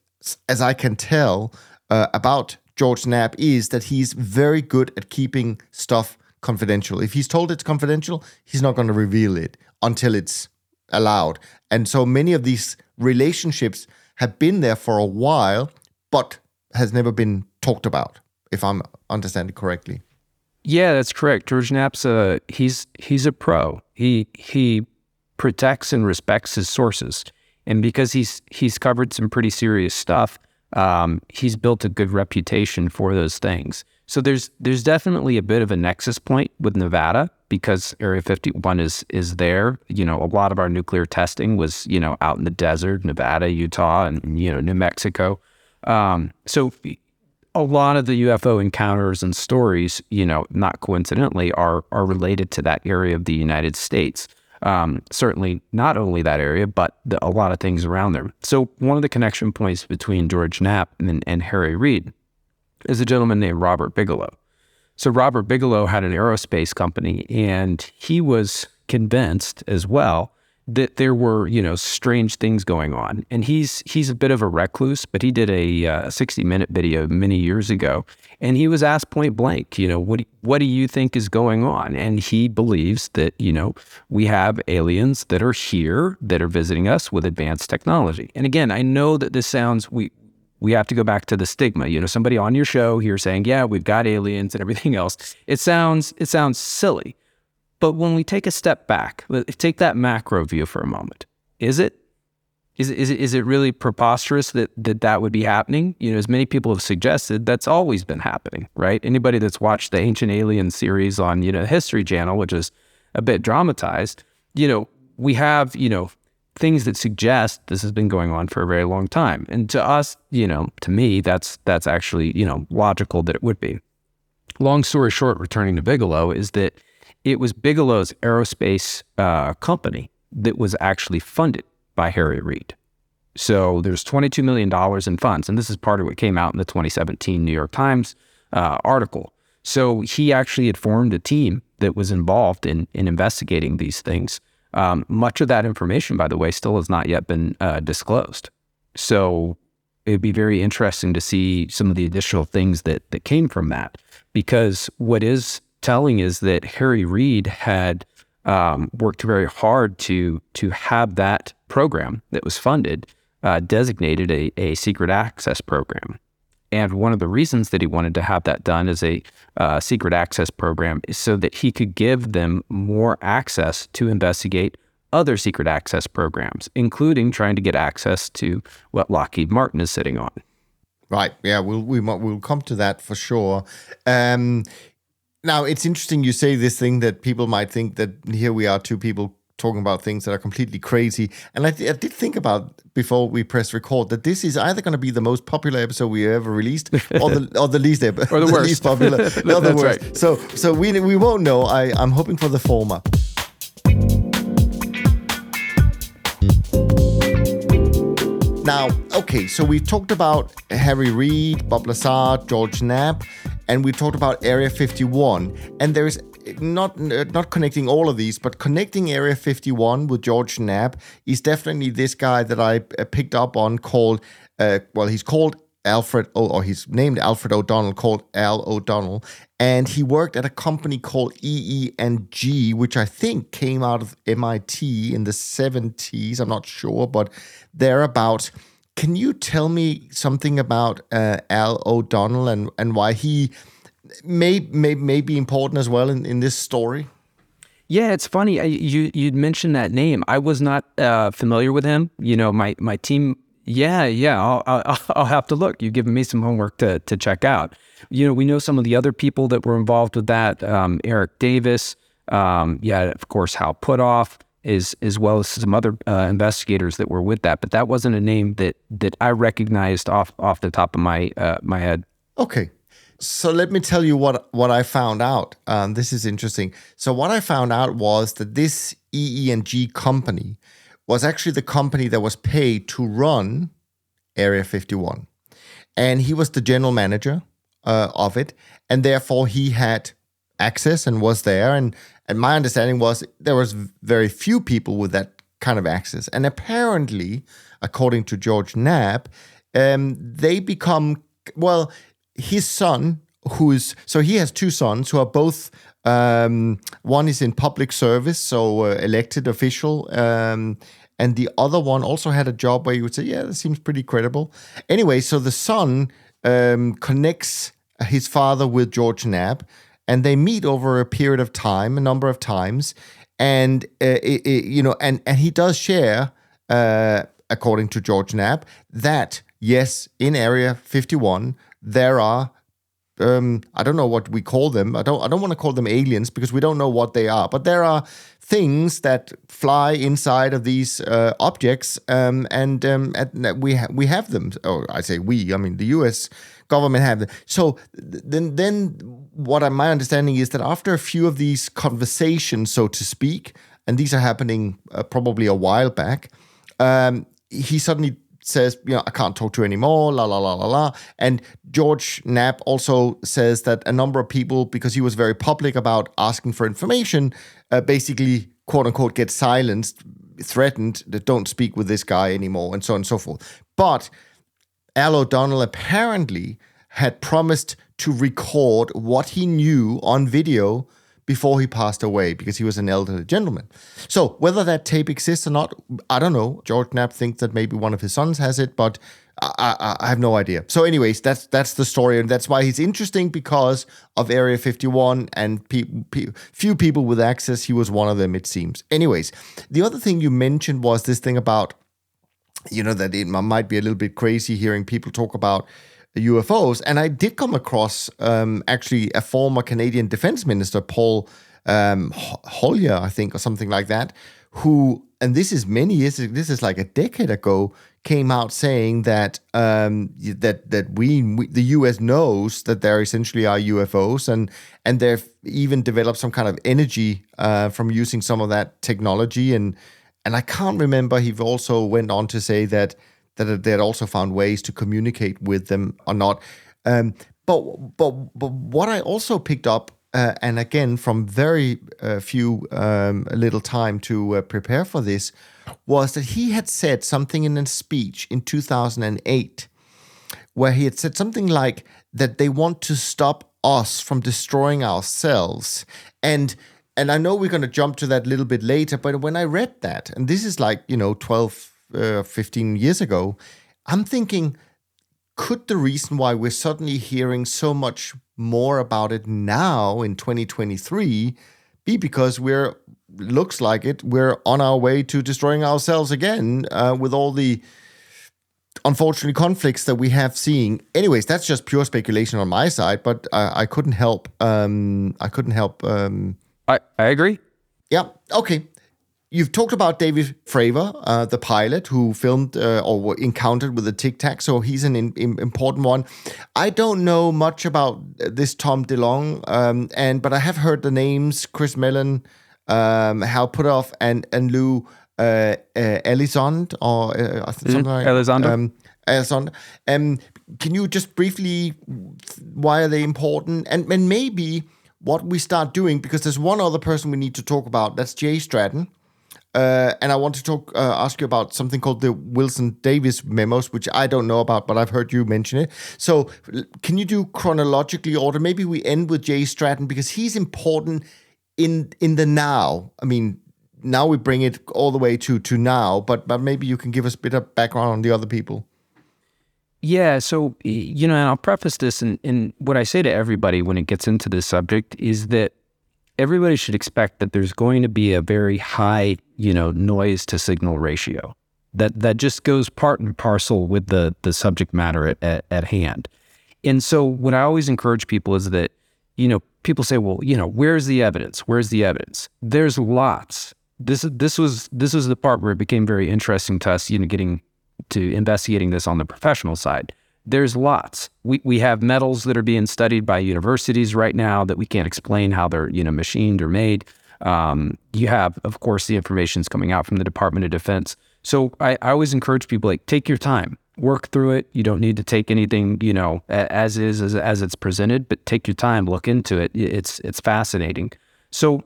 as I can tell, uh, about George Knapp is that he's very good at keeping stuff confidential. If he's told it's confidential, he's not going to reveal it until it's allowed. And so many of these relationships have been there for a while, but has never been talked about, if I'm understanding correctly. Yeah, that's correct. George Knapp's a he's he's a pro. He he protects and respects his sources, and because he's he's covered some pretty serious stuff, um, he's built a good reputation for those things. So there's there's definitely a bit of a nexus point with Nevada because Area 51 is is there. You know, a lot of our nuclear testing was you know out in the desert, Nevada, Utah, and you know New Mexico. Um, so a lot of the UFO encounters and stories, you know, not coincidentally, are are related to that area of the United States. Um, certainly, not only that area, but the, a lot of things around there. So, one of the connection points between George Knapp and, and Harry Reid is a gentleman named Robert Bigelow. So, Robert Bigelow had an aerospace company, and he was convinced as well that there were you know strange things going on. And he's he's a bit of a recluse but he did a uh, 60 minute video many years ago and he was asked point blank you know what do, what do you think is going on? And he believes that you know we have aliens that are here that are visiting us with advanced technology. And again i know that this sounds we we have to go back to the stigma you know somebody on your show here saying yeah we've got aliens and everything else it sounds it sounds silly but when we take a step back, take that macro view for a moment. Is it is it, is it, is it really preposterous that, that that would be happening? You know, as many people have suggested, that's always been happening, right? Anybody that's watched the Ancient Alien series on, you know, History Channel, which is a bit dramatized, you know, we have, you know, things that suggest this has been going on for a very long time. And to us, you know, to me, that's that's actually, you know, logical that it would be. Long story short, returning to Bigelow is that it was Bigelow's aerospace uh, company that was actually funded by Harry Reid. So there's $22 million in funds. And this is part of what came out in the 2017 New York Times uh, article. So he actually had formed a team that was involved in, in investigating these things. Um, much of that information, by the way, still has not yet been uh, disclosed. So it'd be very interesting to see some of the additional things that, that came from that. Because what is telling is that Harry Reid had um, worked very hard to to have that program that was funded uh, designated a, a secret access program. And one of the reasons that he wanted to have that done as a uh, secret access program is so that he could give them more access to investigate other secret access programs, including trying to get access to what Lockheed Martin is sitting on. Right. Yeah. We'll we, we'll come to that for sure. Um, now, it's interesting you say this thing that people might think that here we are, two people talking about things that are completely crazy. And I, th- I did think about before we press record that this is either going to be the most popular episode we ever released, or the or the least ep- or the, the worst. least popular, no, the worst. Right. So so we we won't know. I I'm hoping for the former. Now, okay, so we talked about Harry Reid, Bob Lazar, George Knapp, and we talked about Area 51. And there's not not connecting all of these, but connecting Area 51 with George Knapp is definitely this guy that I uh, picked up on called, uh, well, he's called Alfred, o- or he's named Alfred O'Donnell, called Al O'Donnell, and he worked at a company called EG&G, which I think came out of MIT in the 70s. I'm not sure, but they're about. Can you tell me something about uh, Al O'Donnell and, and why he may, may, may be important as well in, in this story? Yeah, it's funny. I, you you mentioned that name. I was not uh, familiar with him. You know, my my team yeah, yeah. I'll, I'll, I'll have to look. You've given me some homework to to check out. You know, we know some of the other people that were involved with that. Um, Eric Davis. Um, yeah, of course, Hal Puthoff. As as well as some other uh, investigators that were with that. But that wasn't a name that that I recognized off off the top of my uh, my head. Okay, so let me tell you what what I found out. Um, this is interesting. So what I found out was that this EG&G company was actually the company that was paid to run Area 51, and he was the general manager uh, of it, and therefore he had access and was there. And and my understanding was there was very few people with that kind of access, and apparently, according to George Knapp, um, they become well his son, who's so he has two sons who are both. Um, one is in public service, so uh, elected official, um, and the other one also had a job where you would say, "Yeah, that seems pretty credible." Anyway, so the son um, connects his father with George Knapp, and they meet over a period of time, a number of times, and uh, it, it, you know, and and he does share, uh, according to George Knapp, that yes, in Area 51 there are um, I don't know what we call them. I don't I don't want to call them aliens because we don't know what they are. But there are things that fly inside of these uh, objects, um, and, um, and we ha- we have them. Or I say we. I mean the U.S. government have them. So then then what I, my understanding is that after a few of these conversations, so to speak, and these are happening uh, probably a while back, um, he suddenly says, you know, I can't talk to you anymore, la la la la la. And George Knapp also says that a number of people, because he was very public about asking for information, uh, basically quote unquote get silenced, threatened that don't speak with this guy anymore, and so on and so forth. But Al O'Donnell apparently had promised to record what he knew on video before he passed away because he was an elderly gentleman. So whether that tape exists or not, I don't know. George Knapp thinks that maybe one of his sons has it, but I, I, I, have no idea. So, anyways, that's that's the story, and that's why he's interesting because of Area 51 and pe- pe- few people with access. He was one of them, it seems. Anyways, the other thing you mentioned was this thing about, you know, that it might be a little bit crazy hearing people talk about UFOs. And I did come across um, actually a former Canadian defense minister, Paul um, Hellyer, I think, or something like that, who, and this is many years, this is like a decade ago, came out saying that um, that that we, we, the U.S. knows that there essentially are UFOs, and and they've even developed some kind of energy uh, from using some of that technology, and and I can't remember. He also went on to say that that they had also found ways to communicate with them or not. Um, but but but what I also picked up, uh, and again from very uh, few um, little time to uh, prepare for this, was that he had said something in a speech in 2008, where he had said something like that they want to stop us from destroying ourselves, and and I know we're going to jump to that a little bit later, but when I read that, and this is like you know 12 uh, 15 years ago, I'm thinking, could the reason why we're suddenly hearing so much more about it now in 2023 be because we're looks like it we're on our way to destroying ourselves again uh, with all the unfortunately conflicts that we have seeing? Anyways that's just pure speculation on my side but i, I couldn't help um, i couldn't help um, I, I agree. Yeah okay You've talked about David Fravor, uh, the pilot who filmed uh, or encountered with the Tic Tac, so he's an in, in, important one. I don't know much about this Tom DeLonge, um, and but I have heard the names Chris Mellon, um, Hal Puthoff, and and Lou uh, uh, Elizondo or uh, something mm, like Elizondo. Um, Elizondo. Um, can you just briefly why are they important and and maybe what we start doing because there's one other person we need to talk about. That's Jay Stratton. Uh, and I want to talk, uh, ask you about something called the Wilson Davis memos, which I don't know about, but I've heard you mention it. So, can you do chronologically order? Maybe we end with Jay Stratton because he's important in in the now. I mean, now we bring it all the way to to now, but but maybe you can give us a bit of background on the other people. Yeah, so you know, and I'll preface this, and, and what I say to everybody when it gets into this subject is that everybody should expect that there's going to be a very high, you know, noise to signal ratio. That that just goes part and parcel with the the subject matter at, at, at hand. And so what I always encourage people is that, you know, people say, well, you know, where's the evidence? Where's the evidence? There's lots this this was this was the part where it became very interesting to us, you know, getting to investigating this on the professional side. There's lots. We we have metals that are being studied by universities right now that we can't explain how they're you know machined or made. Um, you have, of course, the information's coming out from the Department of Defense. So I, I always encourage people like take your time, work through it. You don't need to take anything you know as is as, as it's presented, but take your time, look into it. It's it's fascinating. So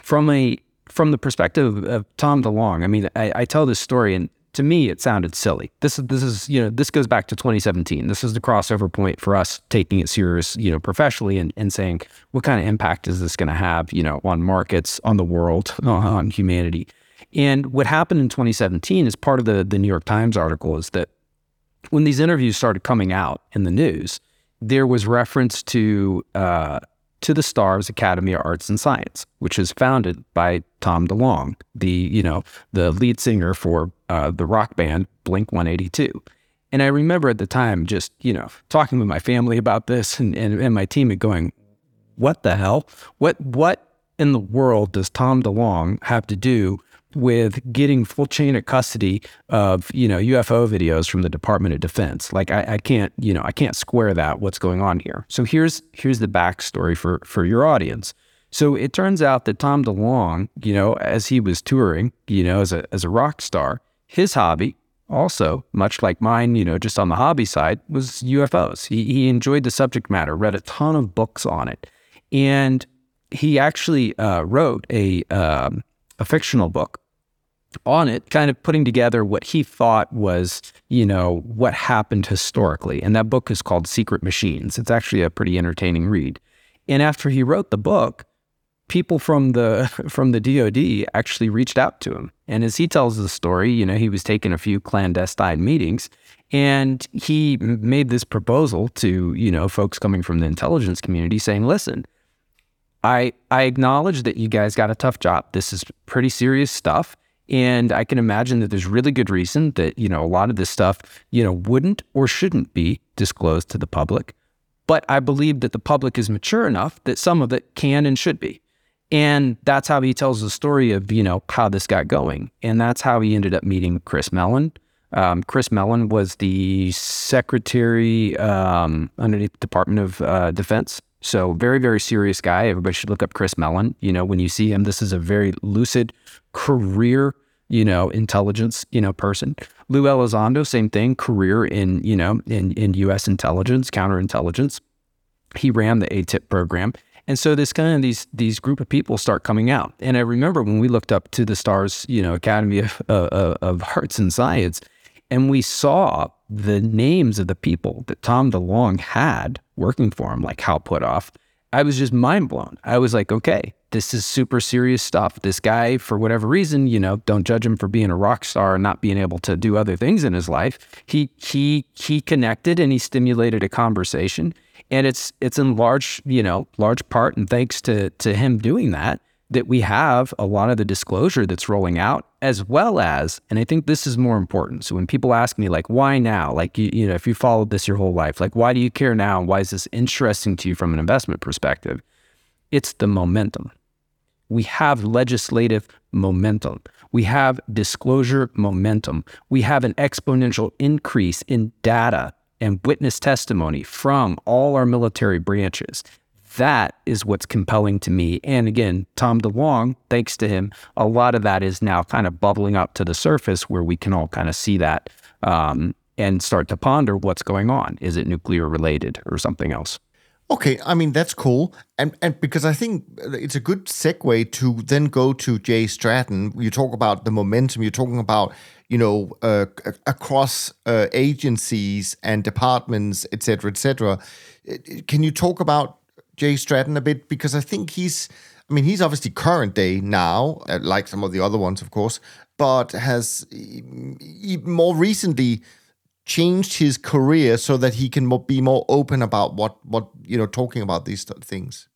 from a from the perspective of Tom DeLonge, I mean, I, I, tell this story, and to me, it sounded silly. This is this is you know this goes back to 2017. This is the crossover point for us taking it serious, you know, professionally, and, and saying what kind of impact is this going to have, you know, on markets, on the world, on humanity. And what happened in 2017 is part of the the New York Times article is that when these interviews started coming out in the news, there was reference to uh, to the Stars Academy of Arts and Science, which is founded by Tom DeLonge, the you know the lead singer for uh, the rock band Blink 182. And I remember at the time just you know talking with my family about this and, and, and my team and going, what the hell? What what in the world does Tom DeLonge have to do with getting full chain of custody of you know UFO videos from the Department of Defense. Like I, I, can't you know I can't square that. What's going on here? So here's here's the backstory for for your audience. So it turns out that Tom DeLonge, you know, as he was touring, you know, as a as a rock star, his hobby also, much like mine, you know, just on the hobby side, was UFOs. He, he enjoyed the subject matter, read a ton of books on it, and he actually uh, wrote a um, a fictional book on it, kind of putting together what he thought was, you know, what happened historically. And that book is called Secret Machines. It's actually a pretty entertaining read. And after he wrote the book, people from the from the DoD actually reached out to him. And as he tells the story, you know, he was taking a few clandestine meetings and he made this proposal to, you know, folks coming from the intelligence community saying, "Listen, I I acknowledge that you guys got a tough job. This is pretty serious stuff." And I can imagine that there's really good reason that, you know, a lot of this stuff, you know, wouldn't or shouldn't be disclosed to the public. But I believe that the public is mature enough that some of it can and should be. And that's how he tells the story of, you know, how this got going. And that's how he ended up meeting Chris Mellon. Um, Chris Mellon was the secretary um, underneath the Department of uh, Defense. So very, very serious guy. Everybody should look up Chris Mellon. You know, when you see him, this is a very lucid, career, you know, intelligence, you know, person. Lou Elizondo, same thing, career in, you know, in, in U.S. intelligence, counterintelligence. He ran the AATIP program. And so this kind of these these group of people start coming out. And I remember when we looked up to the stars, you know, Academy of, uh, of Arts and Science, and we saw the names of the people that Tom DeLonge had working for him, like Hal Puthoff. I was just mind blown. I was like, okay, this is super serious stuff. This guy, for whatever reason, you know, don't judge him for being a rock star and not being able to do other things in his life. He he he connected and he stimulated a conversation. And it's it's in large, you know, large part and thanks to to him doing that that we have a lot of the disclosure that's rolling out, as well as, and I think this is more important. So when people ask me, like, why now? Like, you, you know, if you followed this your whole life, like, why do you care now? Why is this interesting to you from an investment perspective? It's the momentum. We have legislative momentum. We have disclosure momentum. We have an exponential increase in data and witness testimony from all our military branches that is what's compelling to me. And again, Tom DeLonge, thanks to him, a lot of that is now kind of bubbling up to the surface where we can all kind of see that um, and start to ponder what's going on. Is it nuclear related or something else? Okay, I mean that's cool, and and because I think it's a good segue to then go to Jay Stratton. You talk about the momentum. You're talking about you know uh, across uh, agencies and departments, etc., etc. Can you talk about Jay Stratton a bit because I think he's, I mean, he's obviously current day now, uh, like some of the other ones, of course, but has more recently changed his career so that he can be more open about what what you know talking about these things.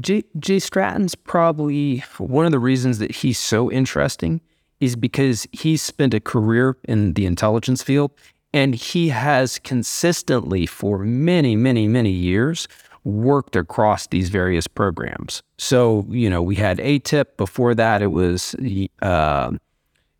Jay Stratton's probably one of the reasons that he's so interesting is because he's spent a career in the intelligence field and he has consistently, for many, many, many years, worked across these various programs. So, you know, we had AATIP. Before that, it was uh,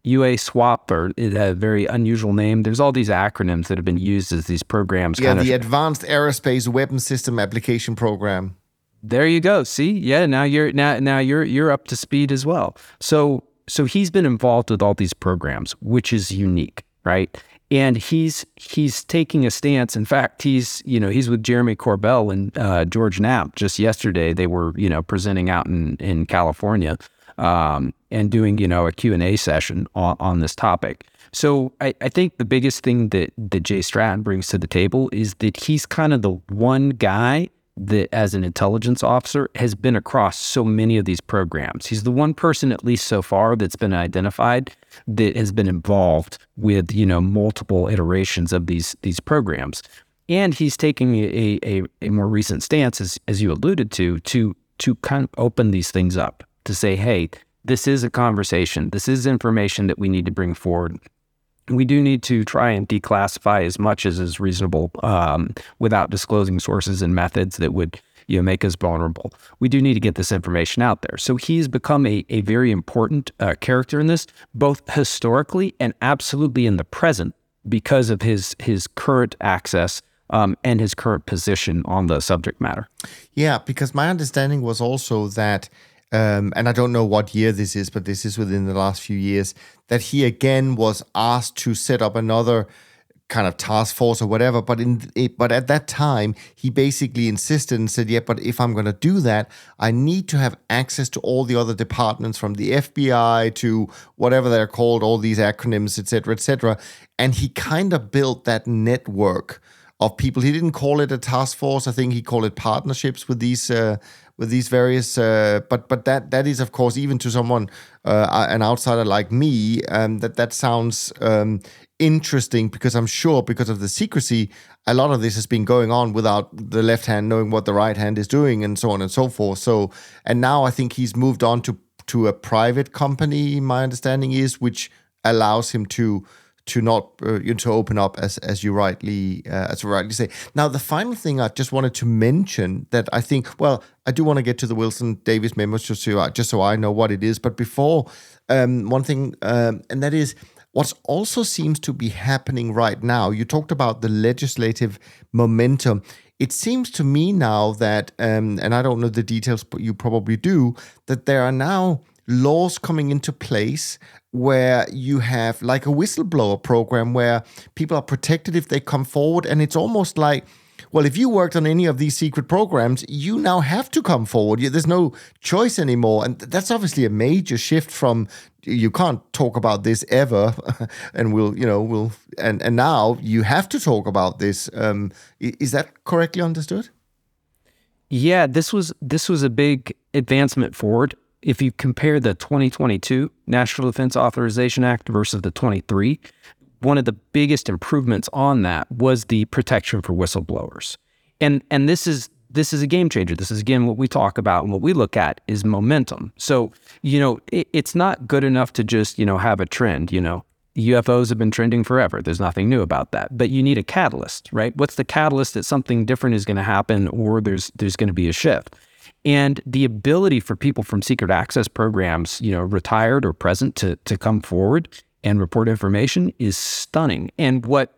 AAWSAP, or a very unusual name. There's all these acronyms that have been used as these programs. Yeah, the of, Advanced Aerospace Weapon System Application Program. There you go. See, yeah, now you're now now you're you're up to speed as well. So so he's been involved with all these programs, which is unique, right? And he's he's taking a stance. In fact, he's you know he's with Jeremy Corbell and uh, George Knapp. Just yesterday, they were you know presenting out in in California um, and doing you know a Q and A session on, on this topic. So I, I think the biggest thing that that Jay Stratton brings to the table is that he's kind of the one guy that as an intelligence officer has been across so many of these programs. He's the one person at least so far that's been identified that has been involved with, you know, multiple iterations of these these programs. And he's taking a, a, a more recent stance, as, as you alluded to, to to kind of open these things up, to say, hey, this is a conversation. This is information that we need to bring forward we do need to try and declassify as much as is reasonable um, without disclosing sources and methods that would you know, make us vulnerable. We do need to get this information out there. So he's become a, a very important uh, character in this, both historically and absolutely in the present because of his his current access um, and his current position on the subject matter. Yeah, because my understanding was also that um, and I don't know what year this is, but this is within the last few years, that he again was asked to set up another kind of task force or whatever. But in it, but at that time, he basically insisted and said, "Yeah, but if I'm going to do that, I need to have access to all the other departments, from the FBI to whatever they're called, all these acronyms, etc., etc." And he kind of built that network of people. He didn't call it a task force. I think he called it partnerships with these uh, with these various uh, but but that that is of course even to someone uh, an outsider like me um, that that sounds um, interesting because I'm sure because of the secrecy a lot of this has been going on without the left hand knowing what the right hand is doing and so on and so forth. So and now I think he's moved on to to a private company my understanding is which allows him to to not uh, to open up as as you rightly uh, as you rightly say. Now, the final thing I just wanted to mention that I think, well, I do want to get to the Wilson Davis memos just so just so I know what it is. But before, um, one thing, um, and that is what also seems to be happening right now. You talked about the legislative momentum. It seems to me now that, um, and I don't know the details, but you probably do, that there are now laws coming into place where you have like a whistleblower program where people are protected if they come forward and it's almost like well if you worked on any of these secret programs you now have to come forward. There's no choice anymore. And that's obviously a major shift from you can't talk about this ever and we'll you know we'll and and now you have to talk about this. Um, is that correctly understood? Yeah this was this was a big advancement forward if you compare the 2022 National Defense Authorization Act versus the 23, one of the biggest improvements on that was the protection for whistleblowers. And and this is this is a game changer. This is again what we talk about and what we look at is momentum. So, you know, it, it's not good enough to just, you know, have a trend, you know. UFOs have been trending forever. There's nothing new about that. But you need a catalyst, right? What's the catalyst that something different is going to happen or there's there's going to be a shift? And the ability for people from secret access programs, you know, retired or present to to come forward and report information is stunning. And what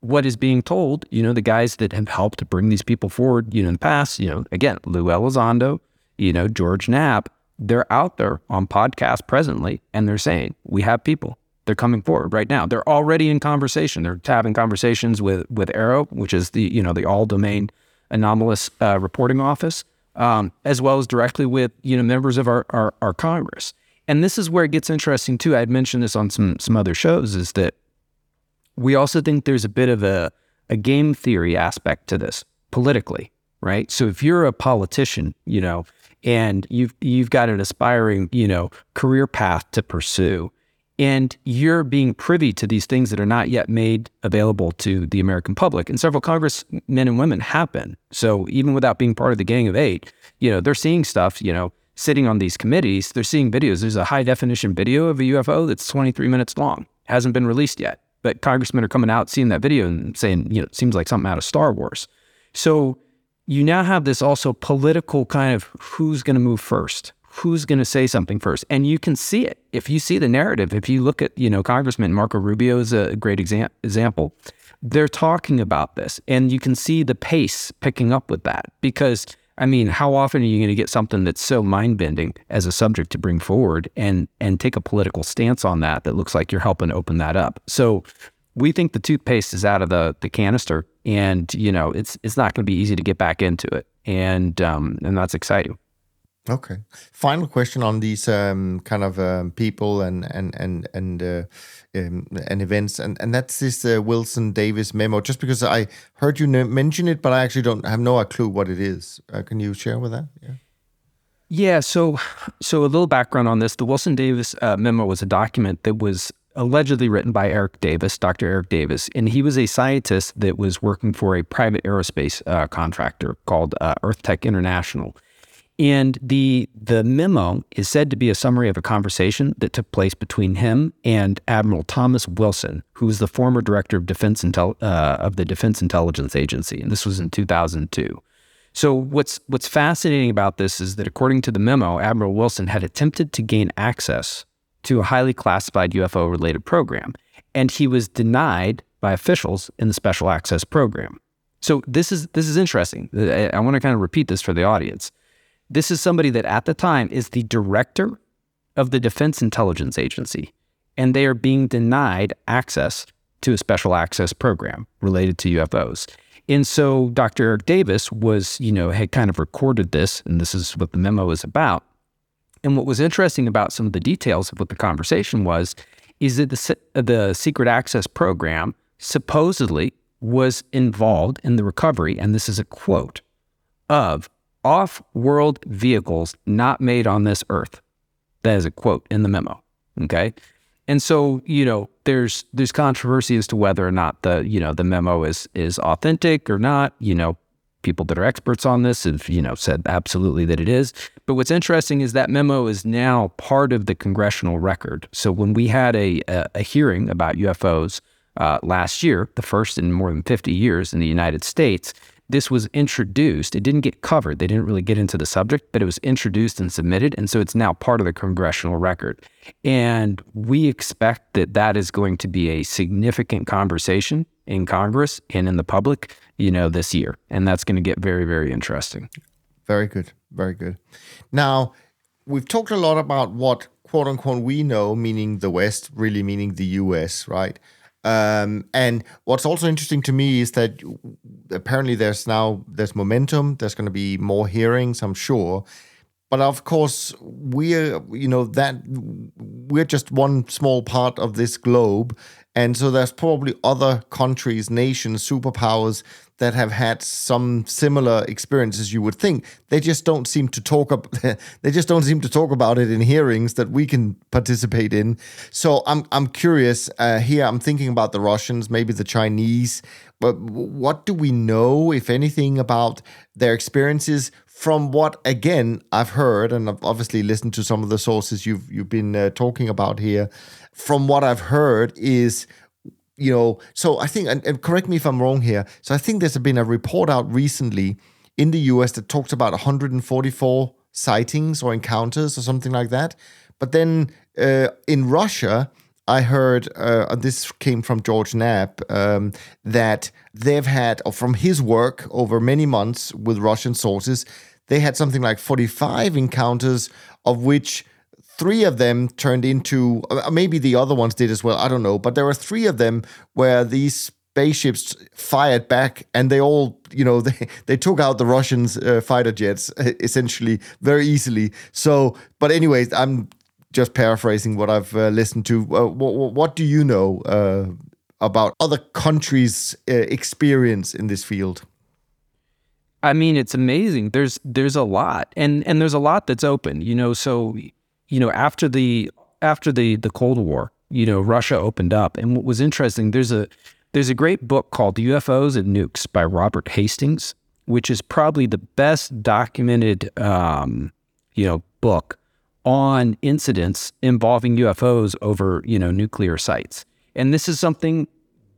what is being told, you know, the guys that have helped to bring these people forward, you know, in the past, you know, again, Lou Elizondo, you know, George Knapp, they're out there on podcasts presently and they're saying, we have people. They're coming forward right now. They're already in conversation. They're having conversations with with AARO, which is the, you know, the all domain anomalous uh, reporting office um, as well as directly with you know members of our, our, our Congress. And this is where it gets interesting too. I had mentioned this on some some other shows. Is that we also think there's a bit of a a game theory aspect to this politically, right? So if you're a politician, you know, and you've you've got an aspiring, you know, career path to pursue, and you're being privy to these things that are not yet made available to the American public. And several congressmen and women have been. So even without being part of the Gang of Eight, you know, they're seeing stuff, you know, sitting on these committees, they're seeing videos. There's a high definition video of a UFO that's 23 minutes long, hasn't been released yet. But congressmen are coming out, seeing that video and saying, you know, it seems like something out of Star Wars. So you now have this also political kind of who's going to move first, who's going to say something first, and you can see it if you see the narrative. If you look at you know Congressman Marco Rubio is a great exam- example. They're talking about this, and you can see the pace picking up with that because. I mean, how often are you going to get something that's so mind bending as a subject to bring forward and and take a political stance on that that looks like you're helping open that up? So we think the toothpaste is out of the the canister, and you know it's it's not going to be easy to get back into it, and um, and that's exciting. Okay. Final question on these um, kind of um, people and and and and uh, um, and events, and and that's this uh, Wilson Davis memo. Just because I heard you mention it, but I actually don't have no clue what it is. Uh, can you share with that? Yeah. Yeah. So, so a little background on this: the Wilson Davis uh, memo was a document that was allegedly written by Eric Davis, Dr. Eric Davis, and he was a scientist that was working for a private aerospace uh, contractor called uh, EarthTech International. And the the memo is said to be a summary of a conversation that took place between him and Admiral Thomas Wilson, who was the former director of defense intel, uh, of the Defense Intelligence Agency, and this was in 2002. So what's what's fascinating about this is that according to the memo, Admiral Wilson had attempted to gain access to a highly classified UFO related program. And he was denied by officials in the special access program. So this is this is interesting. I, I want to kind of repeat this for the audience. This is somebody that at the time is the director of the Defense Intelligence Agency, and they are being denied access to a special access program related to UFOs. And so Dr. Eric Davis was, you know, had kind of recorded this, and this is what the memo is about. And what was interesting about some of the details of what the conversation was is that the, the secret access program supposedly was involved in the recovery, and this is a quote, of off world vehicles not made on this earth. That is a quote in the memo. Okay. And so, you know, there's there's controversy as to whether or not the, you know, the memo is is authentic or not. You know, people that are experts on this have, you know, said absolutely that it is. But what's interesting is that memo is now part of the congressional record. So when we had a, a, a hearing about UFOs uh, last year, the first in more than 50 years in the United States, this was introduced. It didn't get covered. They didn't really get into the subject, but it was introduced and submitted. And so it's now part of the congressional record. And we expect that that is going to be a significant conversation in Congress and in the public, you know, this year. And that's going to get very, very interesting. Very good. Very good. Now, we've talked a lot about what quote unquote we know, meaning the West, really meaning the US, right? Um, and what's also interesting to me is that apparently there's now there's momentum. There's going to be more hearings, I'm sure. But of course, we're you know that we're just one small part of this globe, and so there's probably other countries, nations, superpowers that have had some similar experiences. You would think they just don't seem to talk up. they just don't seem to talk about it in hearings that we can participate in. So I'm I'm curious uh, here. I'm thinking about the Russians, maybe the Chinese. But what do we know, if anything, about their experiences? From what again I've heard, and I've obviously listened to some of the sources you've you've been uh, talking about here from what I've heard, is you know, so I think, and, and, correct me if I'm wrong here. So I think there's been a report out recently in the US that talks about 144 sightings or encounters or something like that. But then uh, in Russia, I heard uh, this came from George Knapp um, that they've had, from his work over many months with Russian sources, they had something like 45 encounters, of which three of them turned into uh, maybe the other ones did as well. I don't know, but there were three of them where these spaceships fired back and they all you know they, they took out the russians uh, fighter jets essentially very easily. So but anyways i'm just paraphrasing what i've uh, listened to. Uh, what, what, do you know uh, about other countries uh, experience in this field? I mean it's amazing. There's there's a lot and and there's a lot that's open you know so you know, after the after the the Cold War, you know, Russia opened up, and what was interesting, there's a there's a great book called UFOs and Nukes by Robert Hastings, which is probably the best documented, um, you know, book on incidents involving UFOs over you know nuclear sites. And this is something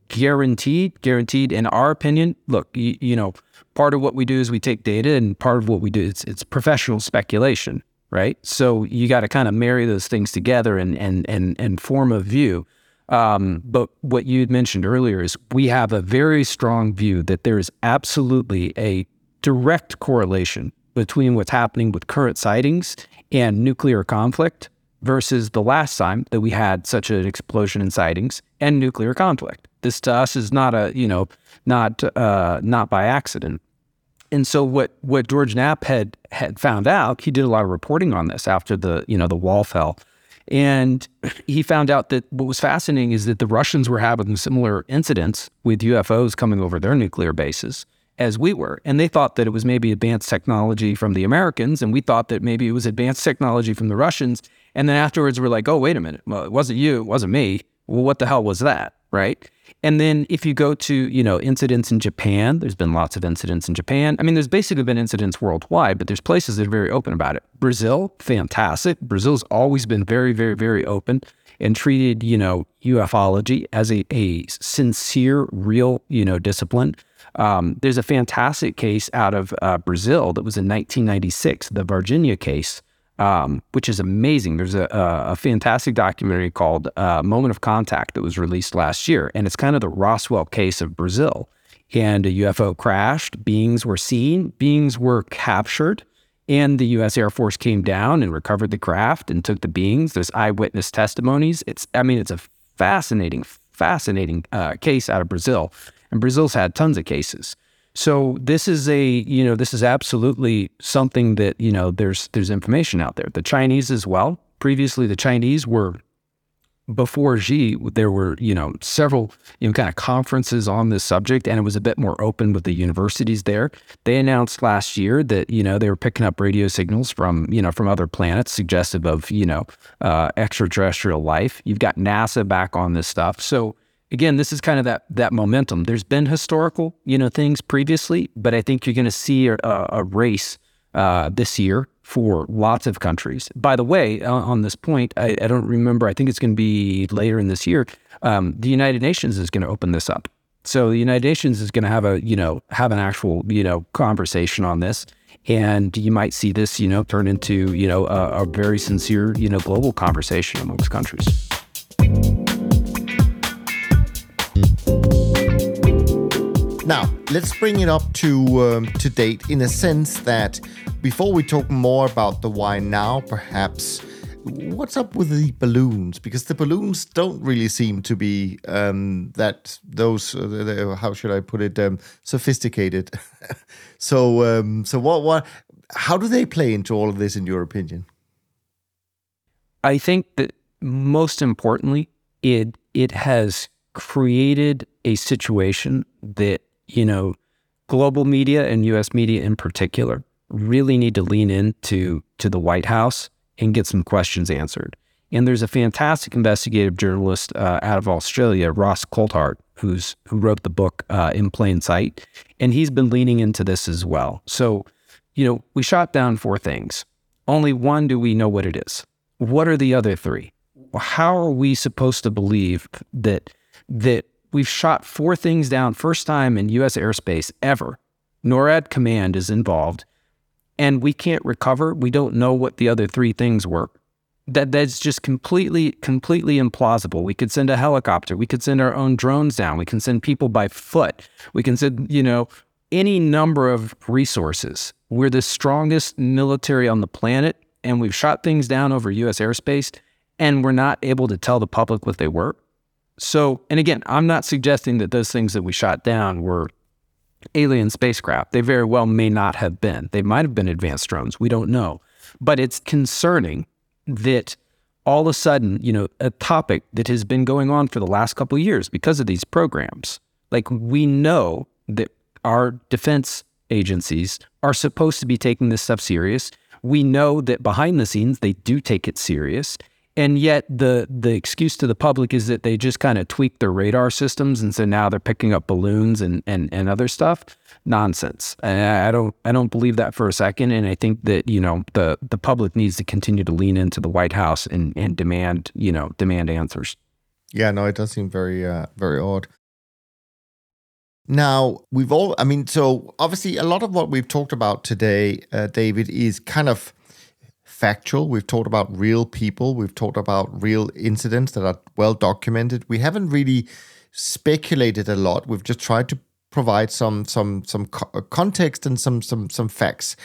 guaranteed, guaranteed. In our opinion, look, you, you know, part of what we do is we take data, and part of what we do it's it's professional speculation, right? So you got to kind of marry those things together and and and and form a view. Um, but what you had mentioned earlier is we have a very strong view that there is absolutely a direct correlation between what's happening with current sightings and nuclear conflict versus the last time that we had such an explosion in sightings and nuclear conflict. This to us is not a, you know, not uh, not by accident. And so what what George Knapp had had found out, he did a lot of reporting on this after the, you know, the wall fell. And he found out that what was fascinating is that the Russians were having similar incidents with UFOs coming over their nuclear bases as we were. And they thought that it was maybe advanced technology from the Americans, and we thought that maybe it was advanced technology from the Russians. And then afterwards, we're like, oh, wait a minute. Well, it wasn't you, it wasn't me. Well, what the hell was that? Right. And then if you go to, you know, incidents in Japan, there's been lots of incidents in Japan. I mean, there's basically been incidents worldwide, but there's places that are very open about it. Brazil, fantastic. Brazil's always been very, very, very open and treated, you know, ufology as a, a sincere, real, you know, discipline. Um, there's a fantastic case out of uh, Brazil that was in 1996, the Varginha case, um, which is amazing. There's a, a, fantastic documentary called uh, Moment of Contact that was released last year, and it's kind of the Roswell case of Brazil. And a UFO crashed, beings were seen, beings were captured, and the U.S. Air Force came down and recovered the craft and took the beings. There's eyewitness testimonies. It's, I mean, it's a fascinating, fascinating uh, case out of Brazil, and Brazil's had tons of cases. So this is a, you know, this is absolutely something that, you know, there's there's information out there. The Chinese as well. Previously the Chinese were before Xi, there were, you know, several, you know, kind of conferences on this subject, and it was a bit more open with the universities there. They announced last year that, you know, they were picking up radio signals from, you know, from other planets suggestive of, you know, uh, extraterrestrial life. You've got NASA back on this stuff. So again, this is kind of that that momentum. There's been historical, you know, things previously, but I think you're going to see a, a race uh, this year for lots of countries. By the way, on this point, I, I don't remember. I think it's going to be later in this year. Um, the United Nations is going to open this up. So the United Nations is going to have a you know have an actual you know conversation on this, and you might see this you know turn into you know a, a very sincere you know global conversation amongst countries. Now, let's bring it up to um, to date in a sense that before we talk more about the why now, perhaps what's up with the balloons? Because the balloons don't really seem to be um, that those uh, how should I put it um, sophisticated. so um, so what what how do they play into all of this in your opinion? I think that most importantly, it it has created a situation that you know, global media and US media in particular really need to lean into to the White House and get some questions answered. And there's a fantastic investigative journalist uh, out of Australia, Ross Coulthart, who's who wrote the book uh, In Plain Sight, and he's been leaning into this as well. So, you know, we shot down four things. Only one do we know what it is. What are the other three? How are we supposed to believe that that We've shot four things down, first time in U.S. airspace ever. NORAD command is involved, and we can't recover. We don't know what the other three things were. That that's just completely, completely implausible. We could send a helicopter. We could send our own drones down. We can send people by foot. We can send, you know, any number of resources. We're the strongest military on the planet, and we've shot things down over U.S. airspace, and we're not able to tell the public what they were. So, and again, I'm not suggesting that those things that we shot down were alien spacecraft. They very well may not have been. They might have been advanced drones. We don't know. But it's concerning that all of a sudden, you know, a topic that has been going on for the last couple of years because of these programs, like we know that our defense agencies are supposed to be taking this stuff serious. We know that behind the scenes, they do take it serious and yet the the excuse to the public is that they just kind of tweak their radar systems and so now they're picking up balloons and and, and other stuff. Nonsense. I, I don't i don't believe that for a second and i think that you know the the public needs to continue to lean into the white house and and demand you know demand answers. Yeah no it does seem very uh very odd. Now, we've all, I mean, so obviously a lot of what we've talked about today, uh, David, is kind of factual. We've talked about real people, we've talked about real incidents that are well documented. We haven't really speculated a lot. We've just tried to provide some some some co- uh, context and some some some facts.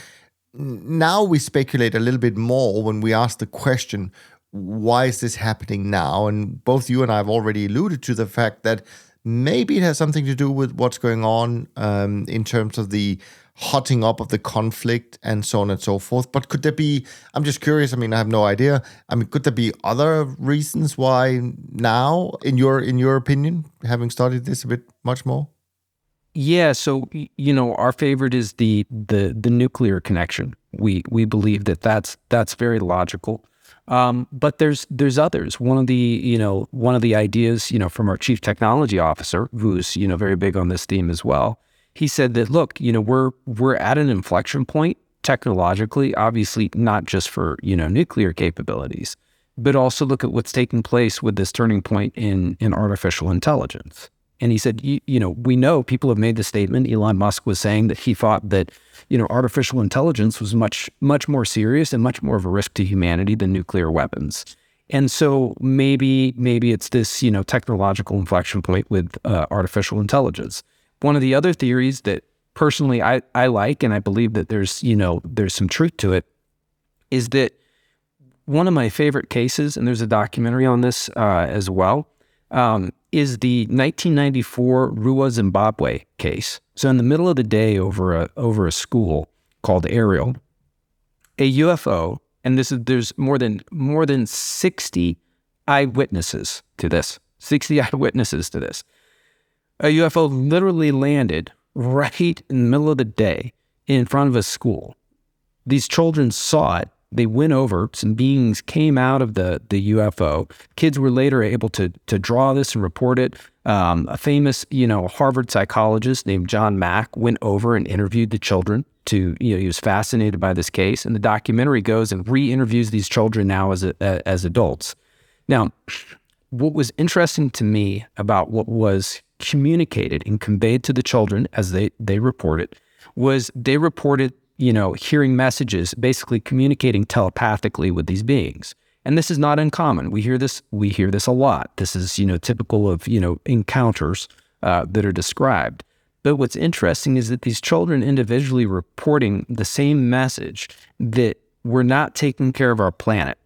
Now we speculate a little bit more when we ask the question, why is this happening now? And both you and I have already alluded to the fact that maybe it has something to do with what's going on um, in terms of the hotting up of the conflict and so on and so forth. But could there be? I'm just curious. I mean, I have no idea. I mean, could there be other reasons why now, in your in your opinion, having studied this a bit much more? Yeah, so you know, our favorite is the the the nuclear connection. We we believe that that's that's very logical. Um, but there's there's others. One of the you know one of the ideas you know from our chief technology officer, who's you know very big on this theme as well. He said that look, you know we're we're at an inflection point technologically, obviously not just for you know nuclear capabilities, but also look at what's taking place with this turning point in in artificial intelligence. And he said, you, you, know, we know people have made the statement. Elon Musk was saying that he thought that, you know, artificial intelligence was much, much more serious and much more of a risk to humanity than nuclear weapons. And so maybe, maybe it's this, you know, technological inflection point with uh, artificial intelligence. One of the other theories that personally I, I like, and I believe that there's, you know, there's some truth to it, is that one of my favorite cases, and there's a documentary on this uh, as well, um, is the 1994 Ruwa Zimbabwe case. So in the middle of the day over a over a school called Ariel, a UFO, and this is there's more than more than 60 eyewitnesses to this. 60 eyewitnesses to this. A UFO literally landed right in the middle of the day in front of a school. These children saw it they went over, some beings came out of the, the UFO. Kids were later able to, to draw this and report it. Um, a famous, you know, Harvard psychologist named John Mack went over and interviewed the children to, you know, he was fascinated by this case. And the documentary goes and re-interviews these children now as, a, as adults. Now, what was interesting to me about what was communicated and conveyed to the children as they, they reported was they reported you know, hearing messages, basically communicating telepathically with these beings. And this is not uncommon. We hear this. We hear this a lot. This is, you know, typical of you know encounters uh, that are described. But what's interesting is that these children individually reporting the same message that we're not taking care of our planet,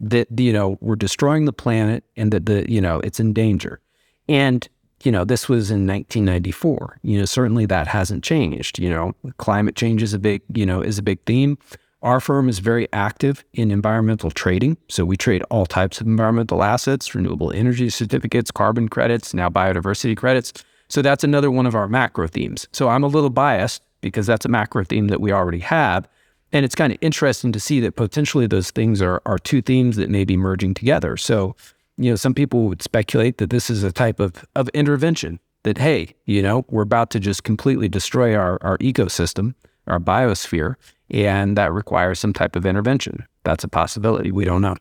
that you know we're destroying the planet, and that the you know it's in danger. And you know, this was in 1994. You know, certainly that hasn't changed. You know, climate change is a big, you know, is a big theme. Our firm is very active in environmental trading. So we trade all types of environmental assets, renewable energy certificates, carbon credits, now biodiversity credits. So that's another one of our macro themes. So I'm a little biased because that's a macro theme that we already have. And it's kind of interesting to see that potentially those things are, are two themes that may be merging together. So you know, some people would speculate that this is a type of, of intervention that, hey, you know, we're about to just completely destroy our, our ecosystem, our biosphere, and that requires some type of intervention. That's a possibility. We don't know.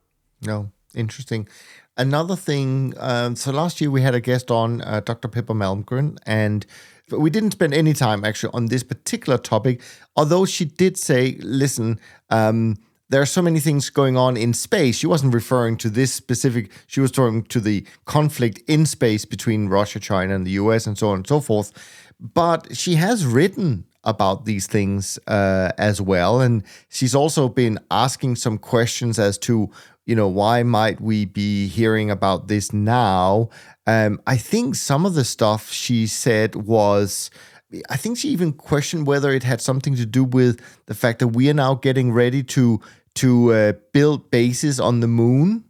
No, interesting. Another thing, um, so last year we had a guest on, uh, Dr. Pippa Malmgren, and we didn't spend any time actually on this particular topic, although she did say, listen, um, there are so many things going on in space. She wasn't referring to this specific, she was talking to the conflict in space between Russia, China, and the US, and so on and so forth. But she has written about these things uh, as well. And she's also been asking some questions as to, you know, why might we be hearing about this now? Um, I think some of the stuff she said was I think she even questioned whether it had something to do with the fact that we are now getting ready to to uh, build bases on the moon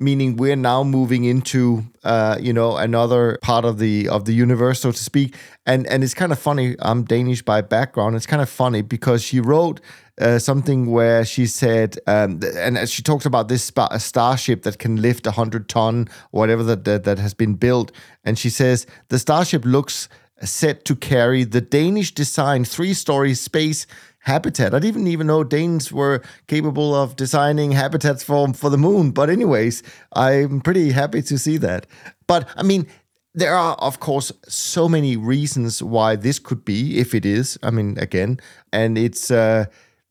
meaning we're now moving into uh, you know another part of the of the universe so to speak. And and it's kind of funny i'm danish by background it's kind of funny because she wrote uh, something where she said um, and she talks about this spa- starship that can lift 100 ton whatever that, that that has been built. And she says the starship looks set to carry the danish design three story space habitat. I didn't even know Danes were capable of designing habitats for for the moon. But anyways, I'm pretty happy to see that. But I mean, there are, of course, so many reasons why this could be, if it is. I mean, again, and it's, uh,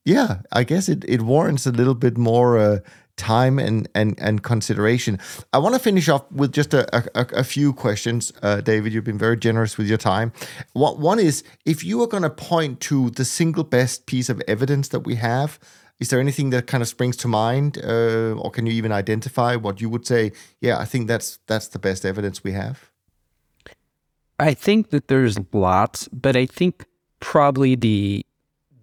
yeah, I guess it, it warrants a little bit more uh, time and, and, and consideration. I want to finish off with just a, a, a few questions, uh, David. You've been very generous with your time. What One is if you are going to point to the single best piece of evidence that we have, is there anything that kind of springs to mind, uh, or can you even identify what you would say? Yeah, I think that's that's the best evidence we have. I think that there's lots, but I think probably the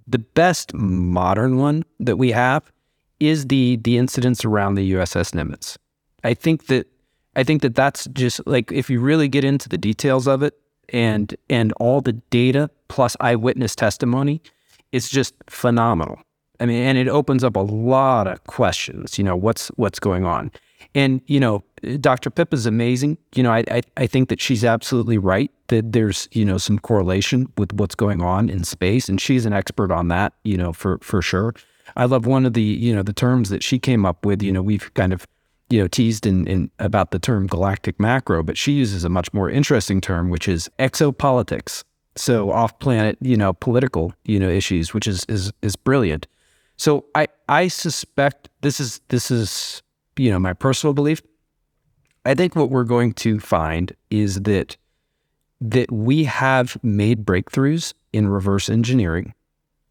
the best modern one that we have is the the incidents around the USS Nimitz. I think that I think that that's just like if you really get into the details of it and and all the data plus eyewitness testimony, it's just phenomenal. I mean, and it opens up a lot of questions. You know, what's what's going on, and you know, Dr. Pip is amazing. You know, I, I I think that she's absolutely right that there's you know some correlation with what's going on in space, and she's an expert on that. You know, for for sure. I love one of the you know the terms that she came up with. You know, we've kind of you know teased in, in about the term galactic macro, but she uses a much more interesting term, which is exopolitics. So off planet, you know, political, you know, issues, which is is is brilliant. So I I suspect this is this is you know my personal belief. I think what we're going to find is that that we have made breakthroughs in reverse engineering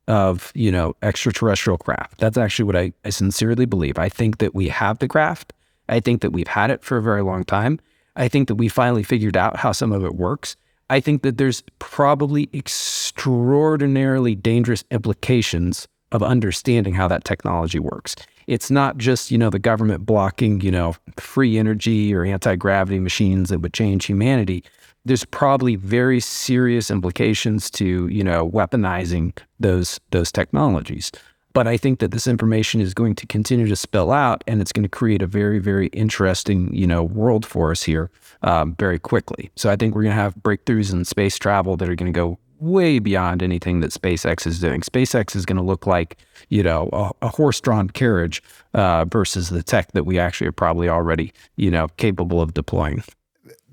of you know extraterrestrial craft. That's actually what I, I sincerely believe. I think that we have the craft. I think that we've had it for a very long time. I think that we finally figured out how some of it works. I think that there's probably extraordinarily dangerous implications of understanding how that technology works. It's not just, you know, the government blocking, you know, free energy or anti-gravity machines that would change humanity. There's probably very serious implications to, you know, weaponizing those those technologies. But I think that this information is going to continue to spill out, and it's going to create a very, very interesting, you know, world for us here um, very quickly. So I think we're going to have breakthroughs in space travel that are going to go way beyond anything that SpaceX is doing. SpaceX is going to look like, you know, a, a horse-drawn carriage uh, versus the tech that we actually are probably already, you know, capable of deploying.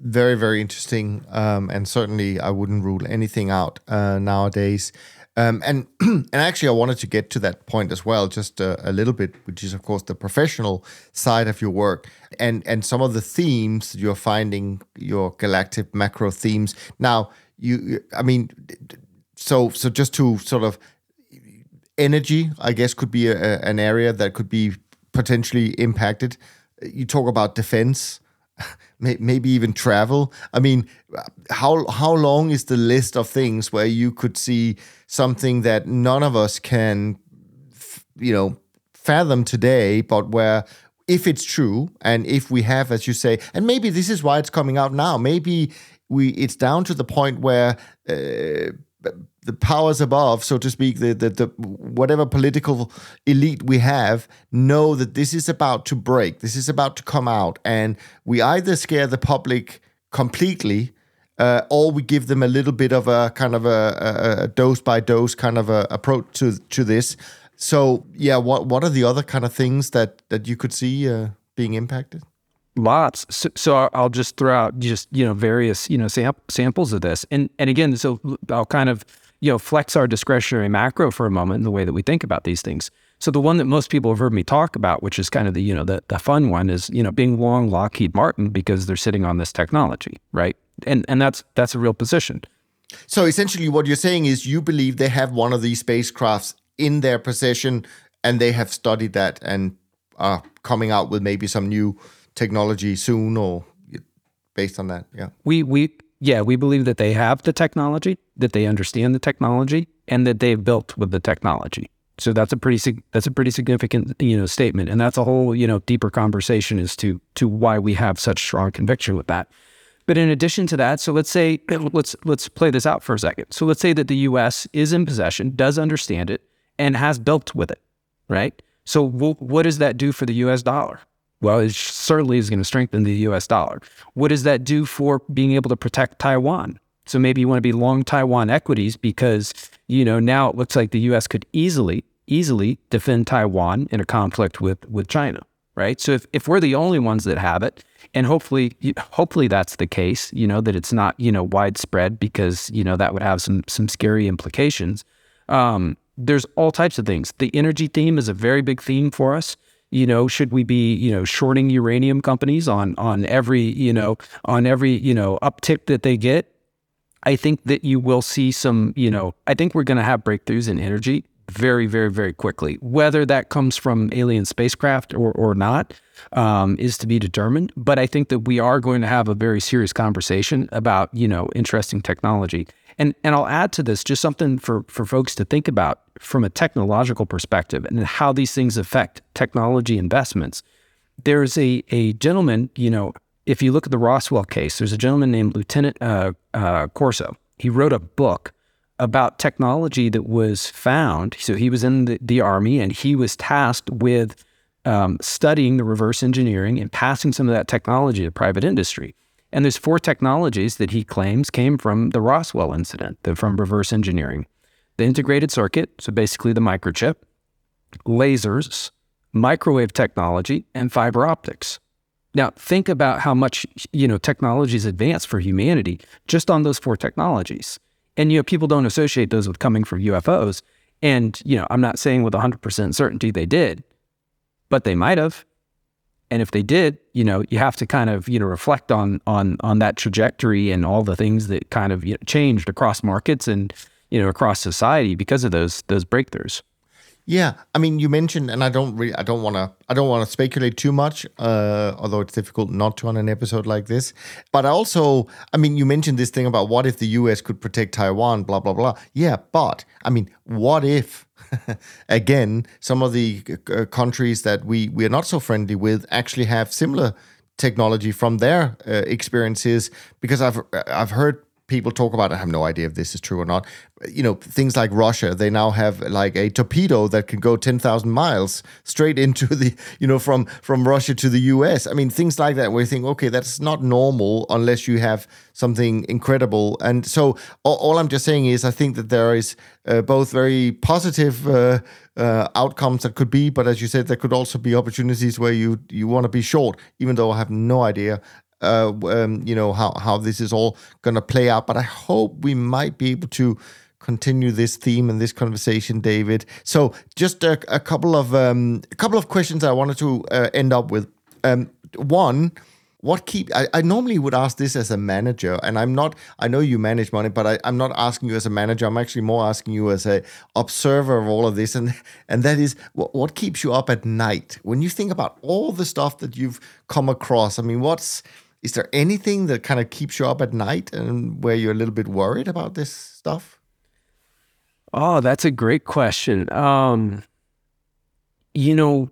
Very, very interesting, um, and certainly I wouldn't rule anything out uh, nowadays. Um, and and actually, I wanted to get to that point as well, just a, a, little bit, which is of course the professional side of your work, and and some of the themes you're finding, your galactic macro themes. Now, you i mean so so just to sort of energy i guess could be a, an area that could be potentially impacted you talk about defense maybe even travel. I mean how how long is the list of things where you could see something that none of us can you know fathom today but where if it's true and if we have as you say and maybe this is why it's coming out now. Maybe we it's down to the point where uh, the powers above, so to speak, the, the, the whatever political elite we have, know that this is about to break, this is about to come out, and we either scare the public completely, uh, or we give them a little bit of a kind of a, a, a dose by dose kind of a approach to to this. So yeah, what what are the other kind of things that that you could see uh, being impacted? Lots. So, so, I'll just throw out just you know various you know sam- samples of this, and and again, so I'll kind of you know flex our discretionary macro for a moment in the way that we think about these things. So the one that most people have heard me talk about, which is kind of the you know the the fun one, is you know being long Lockheed Martin because they're sitting on this technology, right? And and that's that's a real position. So essentially, what you're saying is you believe they have one of these spacecrafts in their possession, and they have studied that and are coming out with maybe some new technology soon or based on that? Yeah. We we yeah, we believe that they have the technology, that they understand the technology, and that they've built with the technology. So that's a pretty that's a pretty significant you know statement, and that's a whole you know deeper conversation as to to why we have such strong conviction with that. But in addition to that, so let's say let's let's play this out for a second. So let's say that the U.S. is in possession, does understand it, and has built with it, right? So w- what does that do for the U.S. dollar? Well, it certainly is going to strengthen the US dollar. What does that do for being able to protect Taiwan? So maybe you want to be long Taiwan equities because, you know, now it looks like the US could easily, easily defend Taiwan in a conflict with, with China. right? So if, if we're the only ones that have it, and hopefully hopefully that's the case, you know, that it's not, you know, widespread because, you know, that would have some some scary implications. Um, there's all types of things. The energy theme is a very big theme for us. You know, should we be, you know, shorting uranium companies on on every, you know, on every, you know, uptick that they get? I think that you will see some, you know, I think we're going to have breakthroughs in energy very, very, very quickly. Whether that comes from alien spacecraft or, or not um, is to be determined. But I think that we are going to have a very serious conversation about, you know, interesting technology. And and I'll add to this just something for for folks to think about from a technological perspective and how these things affect technology investments. There's a a gentleman, you know, if you look at the Roswell case, there's a gentleman named Lieutenant uh, uh, Corso. He wrote a book about technology that was found. So he was in the, the army and he was tasked with um, studying the reverse engineering and passing some of that technology to private industry. And there's four technologies that he claims came from the Roswell incident, from reverse engineering. The integrated circuit, so basically the microchip, lasers, microwave technology, and fiber optics. Now, think about how much, you know, technology is advanced for humanity just on those four technologies. And, you know, people don't associate those with coming from UFOs. And, you know, I'm not saying with 100% certainty they did, but they might have. And if they did, you know, you have to kind of, you know, reflect on on on that trajectory and all the things that kind of you know, changed across markets and, you know, across society because of those those breakthroughs. Yeah, I mean, you mentioned, and I don't really, I don't want to, I don't want to speculate too much, uh, although it's difficult not to on an episode like this. But I also, I mean, you mentioned this thing about what if the U.S. could protect Taiwan, blah blah blah. Yeah, but I mean, what if, again, some of the uh, countries that we we are not so friendly with actually have similar technology from their uh, experiences? Because I've I've heard people talk about. I have no idea if this is true or not, you know things like Russia they now have like a torpedo that can go 10,000 miles straight into the you know from from Russia to the US I mean things like that where you think okay that's not normal unless you have something incredible and so all, all I'm just saying is I think that there is uh, both very positive uh, uh, outcomes that could be but as you said there could also be opportunities where you you want to be short even though I have no idea uh, um, you know how how this is all going to play out but I hope we might be able to continue this theme and this conversation, David. So, just a, a couple of um, a couple of questions I wanted to uh, end up with. Um, one, what keep? I, I, normally would ask this as a manager, and I'm not. I know you manage money, but I, am not asking you as a manager. I'm actually more asking you as a observer of all of this, and and that is what, what keeps you up at night when you think about all the stuff that you've come across. I mean, what's is there anything that kind of keeps you up at night and where you're a little bit worried about this stuff? Oh, that's a great question. Um, you know,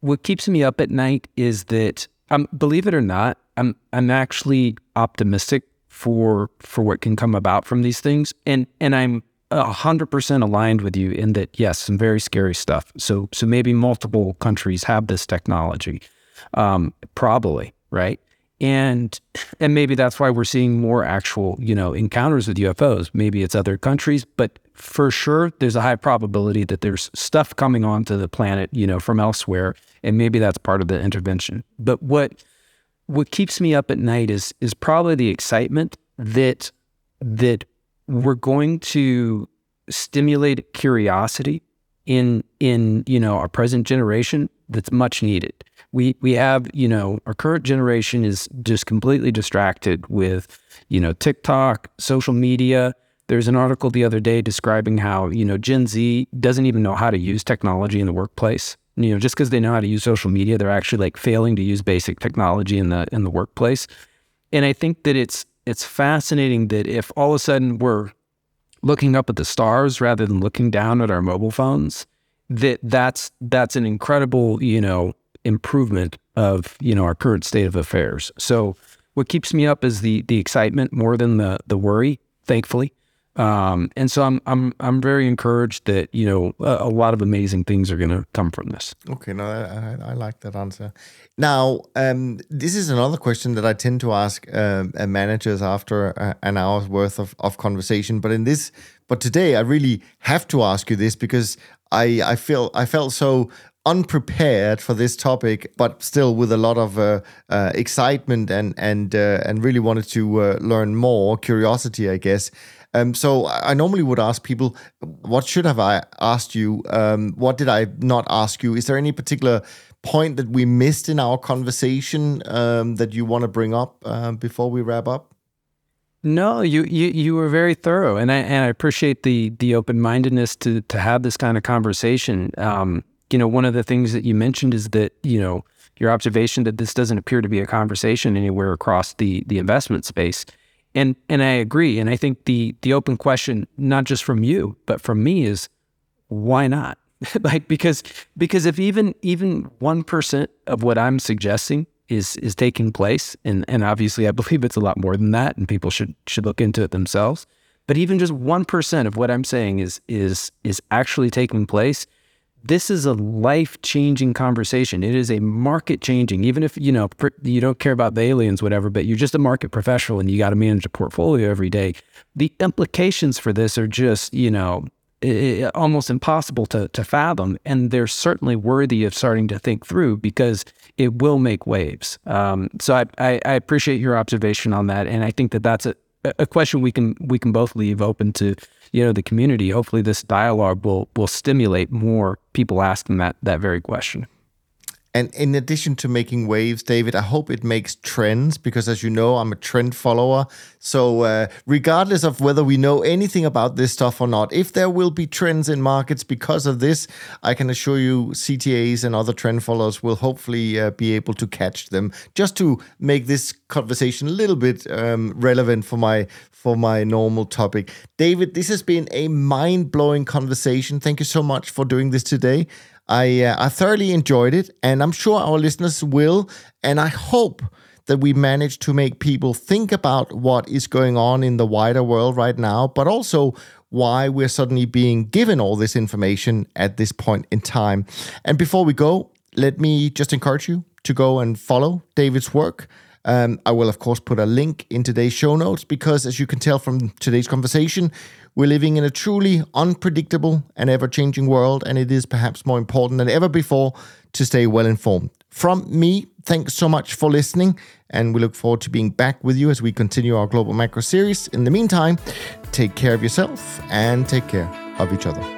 what keeps me up at night is that, um, believe it or not, I'm I'm actually optimistic for for what can come about from these things, and and I'm hundred percent aligned with you in that. Yes, some very scary stuff. So so maybe multiple countries have this technology, um, probably right and and maybe that's why we're seeing more actual you know encounters with UFOs. Maybe it's other countries, but for sure there's a high probability that there's stuff coming onto the planet you know from elsewhere, and maybe that's part of the intervention. But what what keeps me up at night is is probably the excitement that that we're going to stimulate curiosity in in you know our present generation that's much needed we we have you know our current generation is just completely distracted with you know TikTok, social media. There's an article the other day describing how you know Gen Z doesn't even know how to use technology in the workplace. You know, just because they know how to use social media, they're actually like failing to use basic technology in the in the workplace. And I think that it's it's fascinating that if all of a sudden we're looking up at the stars rather than looking down at our mobile phones, that that's that's an incredible you know improvement of you know our current state of affairs. So what keeps me up is the the excitement more than the the worry. Thankfully, um, and so I'm I'm I'm very encouraged that you know a, a lot of amazing things are going to come from this. Okay, no, I, I, like that answer. Now, um, this is another question that I tend to ask uh, managers after uh, an hour's worth of, of conversation. But in this, but today I really have to ask you this because I I feel I felt so unprepared for this topic, but still with a lot of uh, uh, excitement and and uh, and really wanted to uh, learn more, curiosity, I guess. Um, so I normally would ask people, what should have I asked you? Um, what did I not ask you? Is there any particular point that we missed in our conversation um, that you want to bring up uh, before we wrap up? No, you, you you were very thorough, and I and I appreciate the the open mindedness to to have this kind of conversation. Um, you know, one of the things that you mentioned is that you know your observation that this doesn't appear to be a conversation anywhere across the the investment space, and and I agree. And I think the the open question, not just from you, but from me, is why not? like because because if even even one percent of what I'm suggesting is is taking place, and and obviously I believe it's a lot more than that, and people should should look into it themselves. But even just one percent of what I'm saying is is is actually taking place. This is a life changing conversation. It is a market changing. Even if you know you don't care about the aliens, whatever, but you're just a market professional and you got to manage a portfolio every day. The implications for this are just you know almost impossible to, to fathom. And they're certainly worthy of starting to think through because it will make waves. Um, so I, I, I, appreciate your observation on that. And I think that that's a, a question we can we can both leave open to you know the community. Hopefully this dialogue will will stimulate more people asking that that very question. And in addition to making waves, David, I hope it makes trends because, as you know, I'm a trend follower. So, uh, regardless of whether we know anything about this stuff or not, if there will be trends in markets because of this, I can assure you CTAs and other trend followers will hopefully uh, be able to catch them just to make this conversation a little bit um, relevant for my for my normal topic. David, this has been a mind blowing conversation. Thank you so much for doing this today. I uh, I thoroughly enjoyed it, and I'm sure our listeners will. And I hope that we manage to make people think about what is going on in the wider world right now, but also why we're suddenly being given all this information at this point in time. And before we go, let me just encourage you to go and follow David's work. Um, I will, of course, put a link in today's show notes because, as you can tell from today's conversation, we're living in a truly unpredictable and ever changing world, and it is perhaps more important than ever before to stay well informed. From me, thanks so much for listening, and we look forward to being back with you as we continue our Global Macro series. In the meantime, take care of yourself and take care of each other.